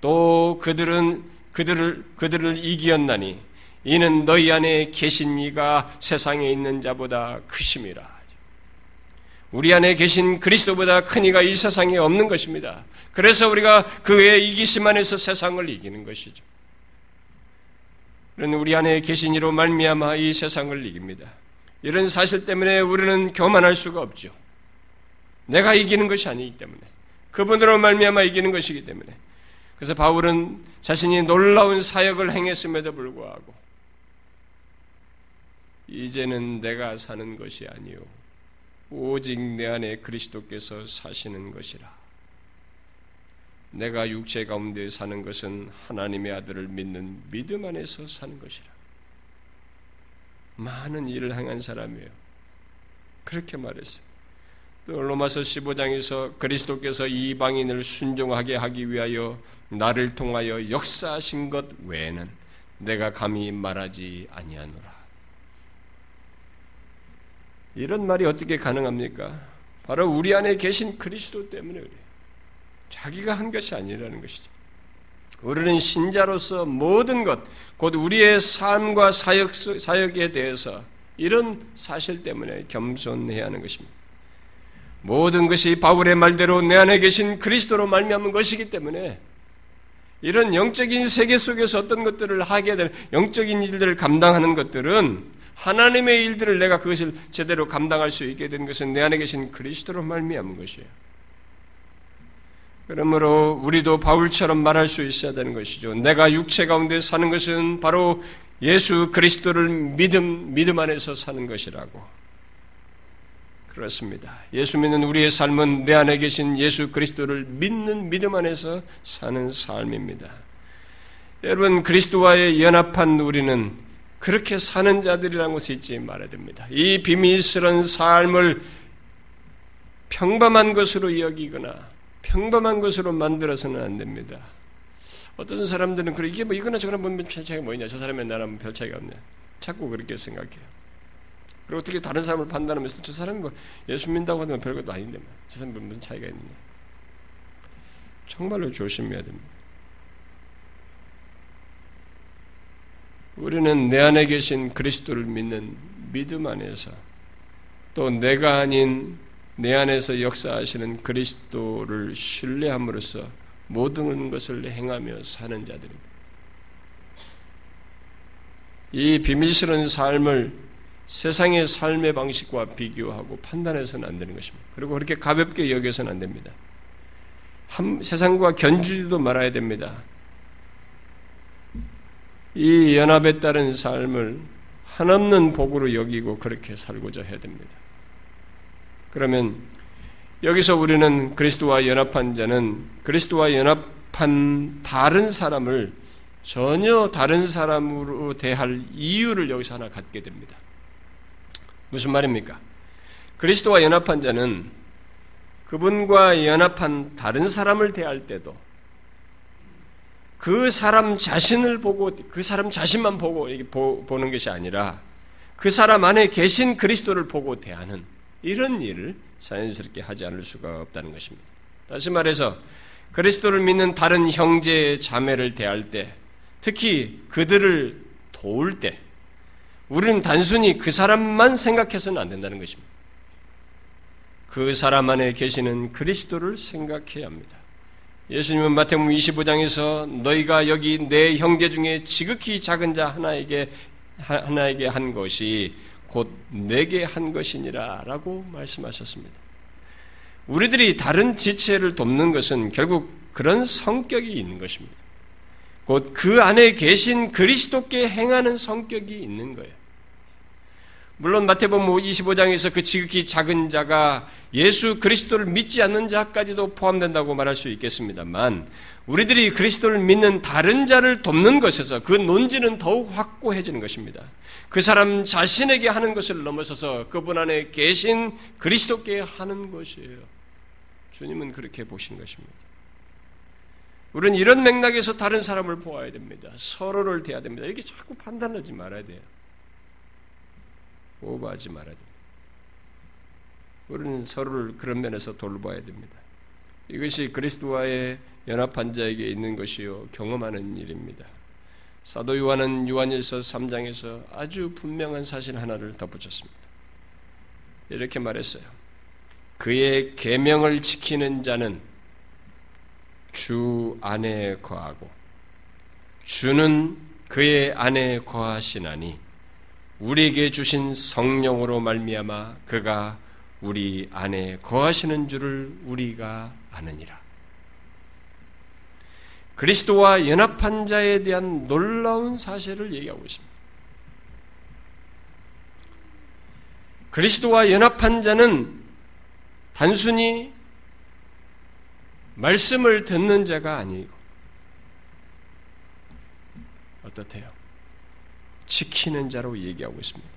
또 그들은 그들을 그들을 이기었나니 이는 너희 안에 계신 이가 세상에 있는 자보다 크심이라. 우리 안에 계신 그리스도보다 큰 이가 이 세상에 없는 것입니다. 그래서 우리가 그의 이기심 안에서 세상을 이기는 것이죠. 우리 안에 계신 이로 말미암아 이 세상을 이깁니다. 이런 사실 때문에 우리는 교만할 수가 없죠. 내가 이기는 것이 아니기 때문에 그분으로 말미암아 이기는 것이기 때문에 그래서 바울은 자신이 놀라운 사역을 행했음에도 불구하고 이제는 내가 사는 것이 아니요 오직 내 안에 그리스도께서 사시는 것이라. 내가 육체 가운데 사는 것은 하나님의 아들을 믿는 믿음 안에서 사는 것이라. 많은 일을 행한 사람이에요. 그렇게 말했어요. 또 로마서 15장에서 그리스도께서 이방인을 순종하게 하기 위하여 나를 통하여 역사하신 것 외에는 내가 감히 말하지 아니하노라. 이런 말이 어떻게 가능합니까? 바로 우리 안에 계신 그리스도 때문에 그래요. 자기가 한 것이 아니라는 것이죠. 우리는 신자로서 모든 것, 곧 우리의 삶과 사역, 사역에 대해서 이런 사실 때문에 겸손해야 하는 것입니다. 모든 것이 바울의 말대로 내 안에 계신 그리스도로 말미암은 것이기 때문에 이런 영적인 세계 속에서 어떤 것들을 하게 될 영적인 일들을 감당하는 것들은 하나님의 일들을 내가 그것을 제대로 감당할 수 있게 된 것은 내 안에 계신 그리스도로 말미암은 것이에요. 그러므로 우리도 바울처럼 말할 수 있어야 되는 것이죠. 내가 육체 가운데 사는 것은 바로 예수 그리스도를 믿음, 믿음 안에서 사는 것이라고. 그렇습니다. 예수 믿는 우리의 삶은 내 안에 계신 예수 그리스도를 믿는 믿음 안에서 사는 삶입니다. 여러분, 그리스도와의 연합한 우리는 그렇게 사는 자들이라는 것을 잊지 말아야 됩니다. 이 비밀스러운 삶을 평범한 것으로 여기거나 평범한 것으로 만들어서는 안 됩니다. 어떤 사람들은 그래 이게 뭐 이거나 저거나 뭐별 차이가 뭐냐 저 사람의 나라면 별 차이가 없네. 자꾸 그렇게 생각해요. 그리고 어떻게 다른 사람을 판단하면서 저 사람이 뭐 예수 믿다고 하면 별것도 아닌데 뭐. 저 사람이 무슨 차이가 있느냐. 정말로 조심해야 됩니다. 우리는 내 안에 계신 그리스도를 믿는 믿음 안에서 또 내가 아닌 내 안에서 역사하시는 그리스도를 신뢰함으로써 모든 것을 행하며 사는 자들입니다. 이 비밀스러운 삶을 세상의 삶의 방식과 비교하고 판단해서는 안 되는 것입니다. 그리고 그렇게 가볍게 여겨서는 안 됩니다. 한, 세상과 견주지도 말아야 됩니다. 이 연합에 따른 삶을 한없는 복으로 여기고 그렇게 살고자 해야 됩니다. 그러면 여기서 우리는 그리스도와 연합한 자는 그리스도와 연합한 다른 사람을 전혀 다른 사람으로 대할 이유를 여기서 하나 갖게 됩니다. 무슨 말입니까? 그리스도와 연합한 자는 그분과 연합한 다른 사람을 대할 때도 그 사람 자신을 보고 그 사람 자신만 보고 보는 것이 아니라 그 사람 안에 계신 그리스도를 보고 대하는 이런 일을 자연스럽게 하지 않을 수가 없다는 것입니다. 다시 말해서 그리스도를 믿는 다른 형제 자매를 대할 때, 특히 그들을 도울 때, 우리는 단순히 그 사람만 생각해서는 안 된다는 것입니다. 그 사람 안에 계시는 그리스도를 생각해야 합니다. 예수님은 마태복음 25장에서 너희가 여기 내 형제 중에 지극히 작은 자 하나에게 하나에게 한 것이 곧 내게 한 것이니라 라고 말씀하셨습니다. 우리들이 다른 지체를 돕는 것은 결국 그런 성격이 있는 것입니다. 곧 그 안에 계신 그리스도께 행하는 성격이 있는 거예요. 물론 마태복음 25장에서 그 지극히 작은 자가 예수 그리스도를 믿지 않는 자까지도 포함된다고 말할 수 있겠습니다만 우리들이 그리스도를 믿는 다른 자를 돕는 것에서 그 논지는 더욱 확고해지는 것입니다. 그 사람 자신에게 하는 것을 넘어서서 그분 안에 계신 그리스도께 하는 것이에요. 주님은 그렇게 보신 것입니다. 우리는 이런 맥락에서 다른 사람을 보아야 됩니다. 서로를 대해야 됩니다. 이렇게 자꾸 판단하지 말아야 돼요. 오버하지 말아야 됩니다. 우리는 서로를 그런 면에서 돌봐야 됩니다. 이것이 그리스도와의 연합한 자에게 있는 것이요 경험하는 일입니다. 사도 요한은 요한일서 3장에서 아주 분명한 사실 하나를 덧붙였습니다. 이렇게 말했어요. 그의 계명을 지키는 자는 주 안에 거하고 주는 그의 안에 거하시나니 우리에게 주신 성령으로 말미암아 그가 우리 안에 거하시는 줄을 우리가 아느니라. 그리스도와 연합한 자에 대한 놀라운 사실을 얘기하고 있습니다. 그리스도와 연합한 자는 단순히 말씀을 듣는 자가 아니고 어떻대요? 지키는 자로 얘기하고 있습니다.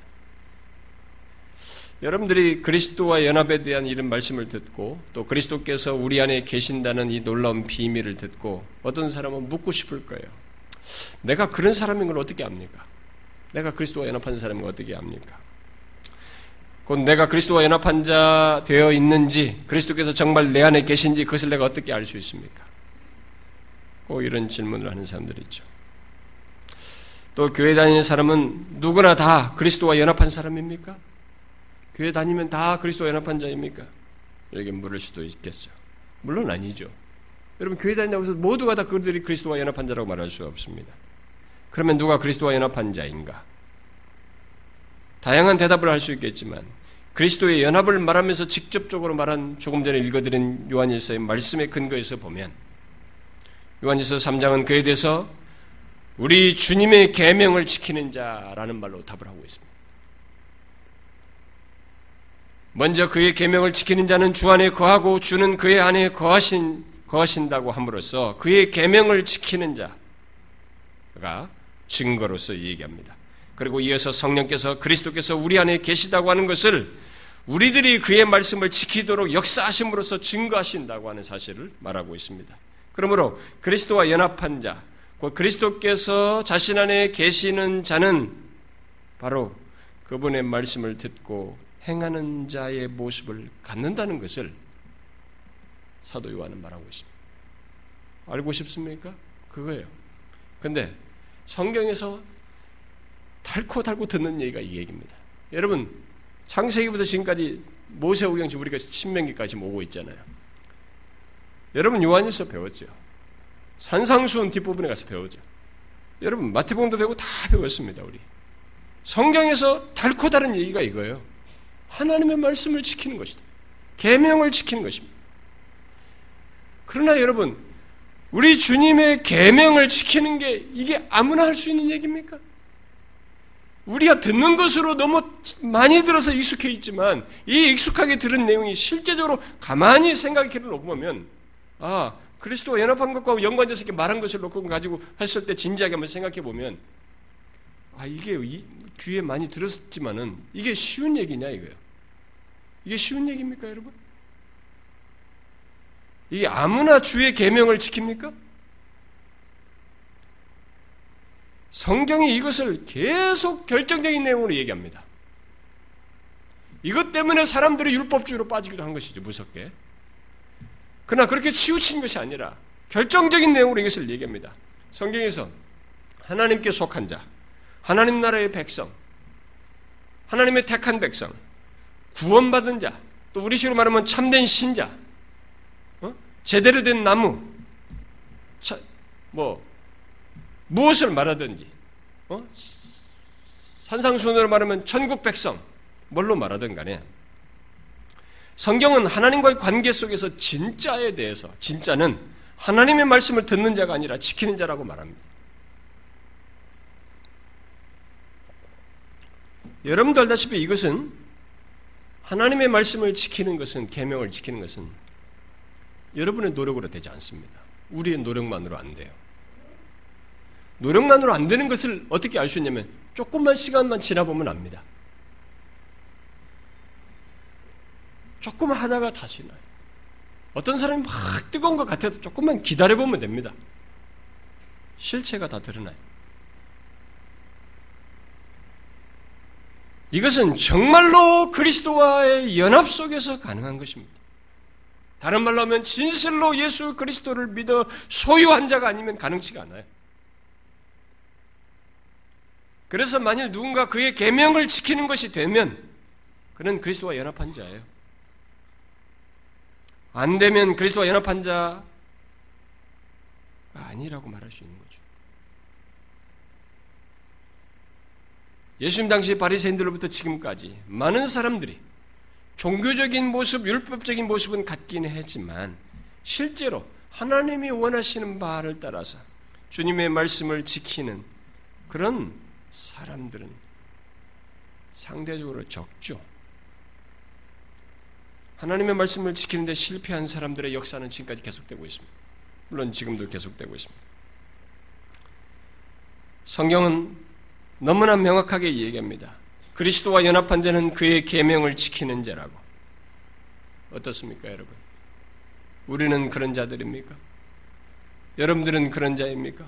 여러분들이 그리스도와 연합에 대한 이런 말씀을 듣고 또 그리스도께서 우리 안에 계신다는 이 놀라운 비밀을 듣고 어떤 사람은 묻고 싶을 거예요. 내가 그런 사람인 걸 어떻게 압니까? 내가 그리스도와 연합한 사람인 걸 어떻게 압니까? 곧 내가 그리스도와 연합한 자 되어 있는지 그리스도께서 정말 내 안에 계신지 그것을 내가 어떻게 알 수 있습니까? 꼭 이런 질문을 하는 사람들이 있죠. 또 교회 다니는 사람은 누구나 다 그리스도와 연합한 사람입니까? 교회 다니면 다 그리스도와 연합한 자입니까? 이렇게 물을 수도 있겠죠. 물론 아니죠. 여러분 교회 다닌다고 해서 모두가 다 그들이 그리스도와 연합한 자라고 말할 수 없습니다. 그러면 누가 그리스도와 연합한 자인가? 다양한 대답을 할 수 있겠지만 그리스도의 연합을 말하면서 직접적으로 말한 조금 전에 읽어드린 요한일서의 말씀의 근거에서 보면 요한일서 3장은 그에 대해서 우리 주님의 계명을 지키는 자라는 말로 답을 하고 있습니다. 먼저 그의 계명을 지키는 자는 주 안에 거하고 주는 그의 안에 거하신 거하신다고 함으로써 그의 계명을 지키는 자가 증거로서 얘기합니다. 그리고 이어서 성령께서 그리스도께서 우리 안에 계시다고 하는 것을 우리들이 그의 말씀을 지키도록 역사하심으로써 증거하신다고 하는 사실을 말하고 있습니다. 그러므로 그리스도와 연합한 자, 그리스도께서 자신 안에 계시는 자는 바로 그분의 말씀을 듣고 행하는 자의 모습을 갖는다는 것을 사도 요한은 말하고 있습니다. 알고 싶습니까? 그거예요. 근데 성경에서 달고 달고 듣는 얘기가 이 얘기입니다. 여러분, 창세기부터 지금까지 모세오경 지금 우리가 신명기까지 오고 있잖아요. 여러분 요한일서 배웠죠. 산상수훈 뒷부분에 가서 배우죠. 여러분 마태복음도 배우고 다 배웠습니다. 우리 성경에서 달고 다른 얘기가 이거예요. 하나님의 말씀을 지키는 것이다. 계명을 지키는 것입니다. 그러나 여러분, 우리 주님의 계명을 지키는 게 이게 아무나 할 수 있는 얘기입니까? 우리가 듣는 것으로 너무 많이 들어서 익숙해 있지만 이 익숙하게 들은 내용이 실제적으로 가만히 생각해 놓고 보면 아 그리스도와 연합한 것과 연관돼서 이렇게 말한 것을 놓고 가지고 했을 때 진지하게 한번 생각해 보면 아 이게 귀에 많이 들었지만은 이게 쉬운 얘기냐 이거예요. 이게 쉬운 얘기입니까, 여러분? 이 아무나 주의 계명을 지킵니까? 성경이 이것을 계속 결정적인 내용으로 얘기합니다. 이것 때문에 사람들이 율법주의로 빠지기도 한 것이죠, 무섭게. 그러나 그렇게 치우친 것이 아니라 결정적인 내용으로 이것을 얘기합니다. 성경에서 하나님께 속한 자, 하나님 나라의 백성, 하나님의 택한 백성, 구원받은 자, 또 우리 식으로 말하면 참된 신자, 어? 제대로 된 나무, 차, 뭐 무엇을 말하든지, 어? 산상순으로 말하면 천국 백성, 뭘로 말하든 간에 성경은 하나님과의 관계 속에서 진짜에 대해서, 진짜는 하나님의 말씀을 듣는 자가 아니라 지키는 자라고 말합니다. 여러분도 알다시피 이것은 하나님의 말씀을 지키는 것은, 계명을 지키는 것은 여러분의 노력으로 되지 않습니다. 우리의 노력만으로 안 돼요. 노력만으로 안 되는 것을 어떻게 알 수 있냐면 조금만 시간만 지나보면 압니다. 조금 하다가 다시 나요. 어떤 사람이 막 뜨거운 것 같아도 조금만 기다려보면 됩니다. 실체가 다 드러나요. 이것은 정말로 그리스도와의 연합 속에서 가능한 것입니다. 다른 말로 하면 진실로 예수 그리스도를 믿어 소유한 자가 아니면 가능치가 않아요. 그래서 만일 누군가 그의 계명을 지키는 것이 되면 그는 그리스도와 연합한 자예요. 안 되면 그리스도와 연합한 자가 아니라고 말할 수 있는 거죠. 예수님 당시 바리새인들로부터 지금까지 많은 사람들이 종교적인 모습, 율법적인 모습은 갖긴 했지만 실제로 하나님이 원하시는 바를 따라서 주님의 말씀을 지키는 그런 사람들은 상대적으로 적죠. 하나님의 말씀을 지키는데 실패한 사람들의 역사는 지금까지 계속되고 있습니다. 물론 지금도 계속되고 있습니다. 성경은 너무나 명확하게 얘기합니다. 그리스도와 연합한 자는 그의 계명을 지키는 자라고. 어떻습니까, 여러분? 우리는 그런 자들입니까? 여러분들은 그런 자입니까?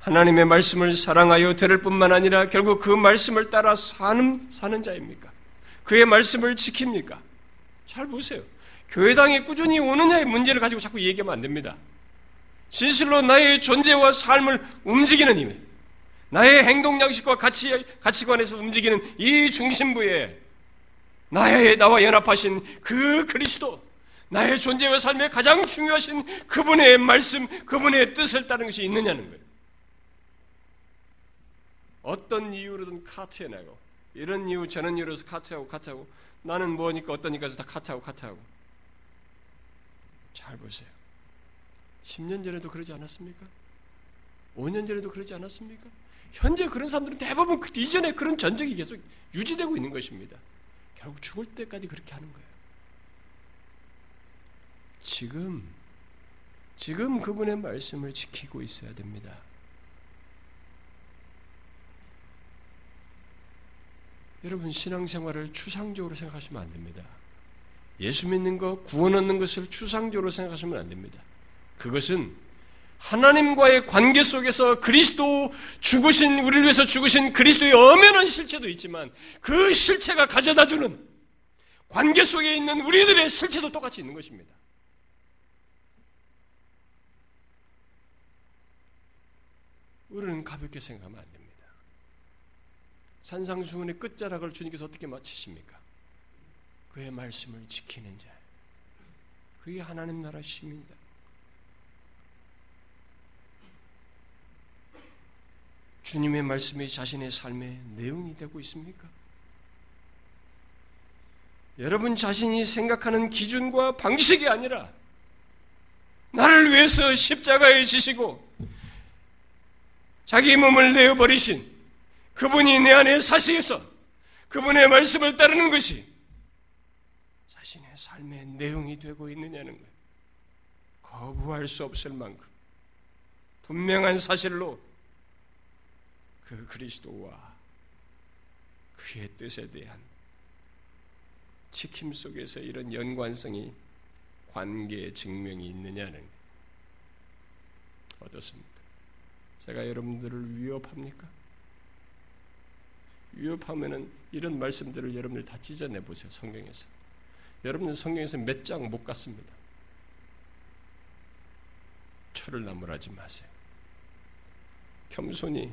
하나님의 말씀을 사랑하여 들을 뿐만 아니라 결국 그 말씀을 따라 사는, 사는 자입니까? 그의 말씀을 지킵니까? 잘 보세요. 교회당에 꾸준히 오느냐의 문제를 가지고 자꾸 얘기하면 안 됩니다. 진실로 나의 존재와 삶을 움직이는 힘, 나의 행동 양식과 가치, 가치관에서 움직이는 이 중심부에 나의, 나와 연합하신 그 그리스도, 나의 존재와 삶에 가장 중요하신 그분의 말씀, 그분의 뜻을 따르는 것이 있느냐는 거예요. 어떤 이유로든 카트해내고, 이런 이유, 저런 이유로서 카트하고, 카트하고, 나는 뭐니까 어떠니까 해서 다 카트하고, 카트하고. 잘 보세요. 10년 전에도 그러지 않았습니까? 5년 전에도 그러지 않았습니까? 현재 그런 사람들은 대부분 그 이전에 그런 전적이 계속 유지되고 있는 것입니다. 결국 죽을 때까지 그렇게 하는 거예요. 지금, 지금 그분의 말씀을 지키고 있어야 됩니다. 여러분, 신앙생활을 추상적으로 생각하시면 안 됩니다. 예수 믿는 것, 구원 얻는 것을 추상적으로 생각하시면 안 됩니다. 그것은 하나님과의 관계 속에서 그리스도 죽으신 우리를 위해서 죽으신 그리스도의 엄연한 실체도 있지만 그 실체가 가져다 주는 관계 속에 있는 우리들의 실체도 똑같이 있는 것입니다. 우리는 가볍게 생각하면 안 됩니다. 산상수훈의 끝자락을 주님께서 어떻게 마치십니까? 그의 말씀을 지키는 자. 그게 하나님 나라 심입니다. 주님의 말씀이 자신의 삶의 내용이 되고 있습니까? 여러분 자신이 생각하는 기준과 방식이 아니라 나를 위해서 십자가에 지시고 자기 몸을 내어버리신 그분이 내 안에 사시해서 그분의 말씀을 따르는 것이 자신의 삶의 내용이 되고 있느냐는 거예요. 거부할 수 없을 만큼 분명한 사실로 그 그리스도와 그의 뜻에 대한 지킴 속에서 이런 연관성이 관계의 증명이 있느냐는 어떻습니까? 제가 여러분들을 위협합니까? 위협하면은 이런 말씀들을 여러분들 다 찢어내 보세요 성경에서. 여러분들 성경에서 몇 장 못 갔습니다. 초를 나무라지 마세요. 겸손히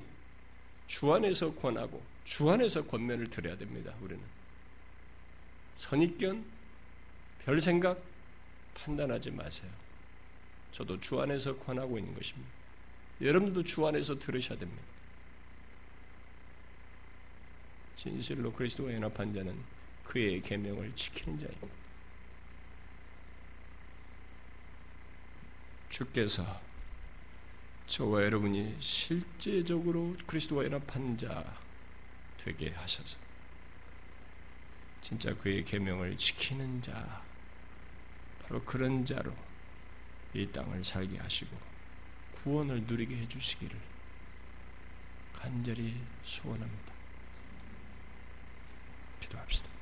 주 안에서 권하고 주 안에서 권면을 드려야 됩니다. 우리는 선입견, 별 생각 판단하지 마세요. 저도 주 안에서 권하고 있는 것입니다. 여러분들도 주 안에서 들으셔야 됩니다. 진실로 그리스도와 연합한 자는 그의 계명을 지키는 자입니다. 주께서 저와 여러분이 실제적으로 그리스도와 연합한 자 되게 하셔서 진짜 그의 계명을 지키는 자 바로 그런 자로 이 땅을 살게 하시고 구원을 누리게 해 주시기를 간절히 소원합니다. 기도합시다.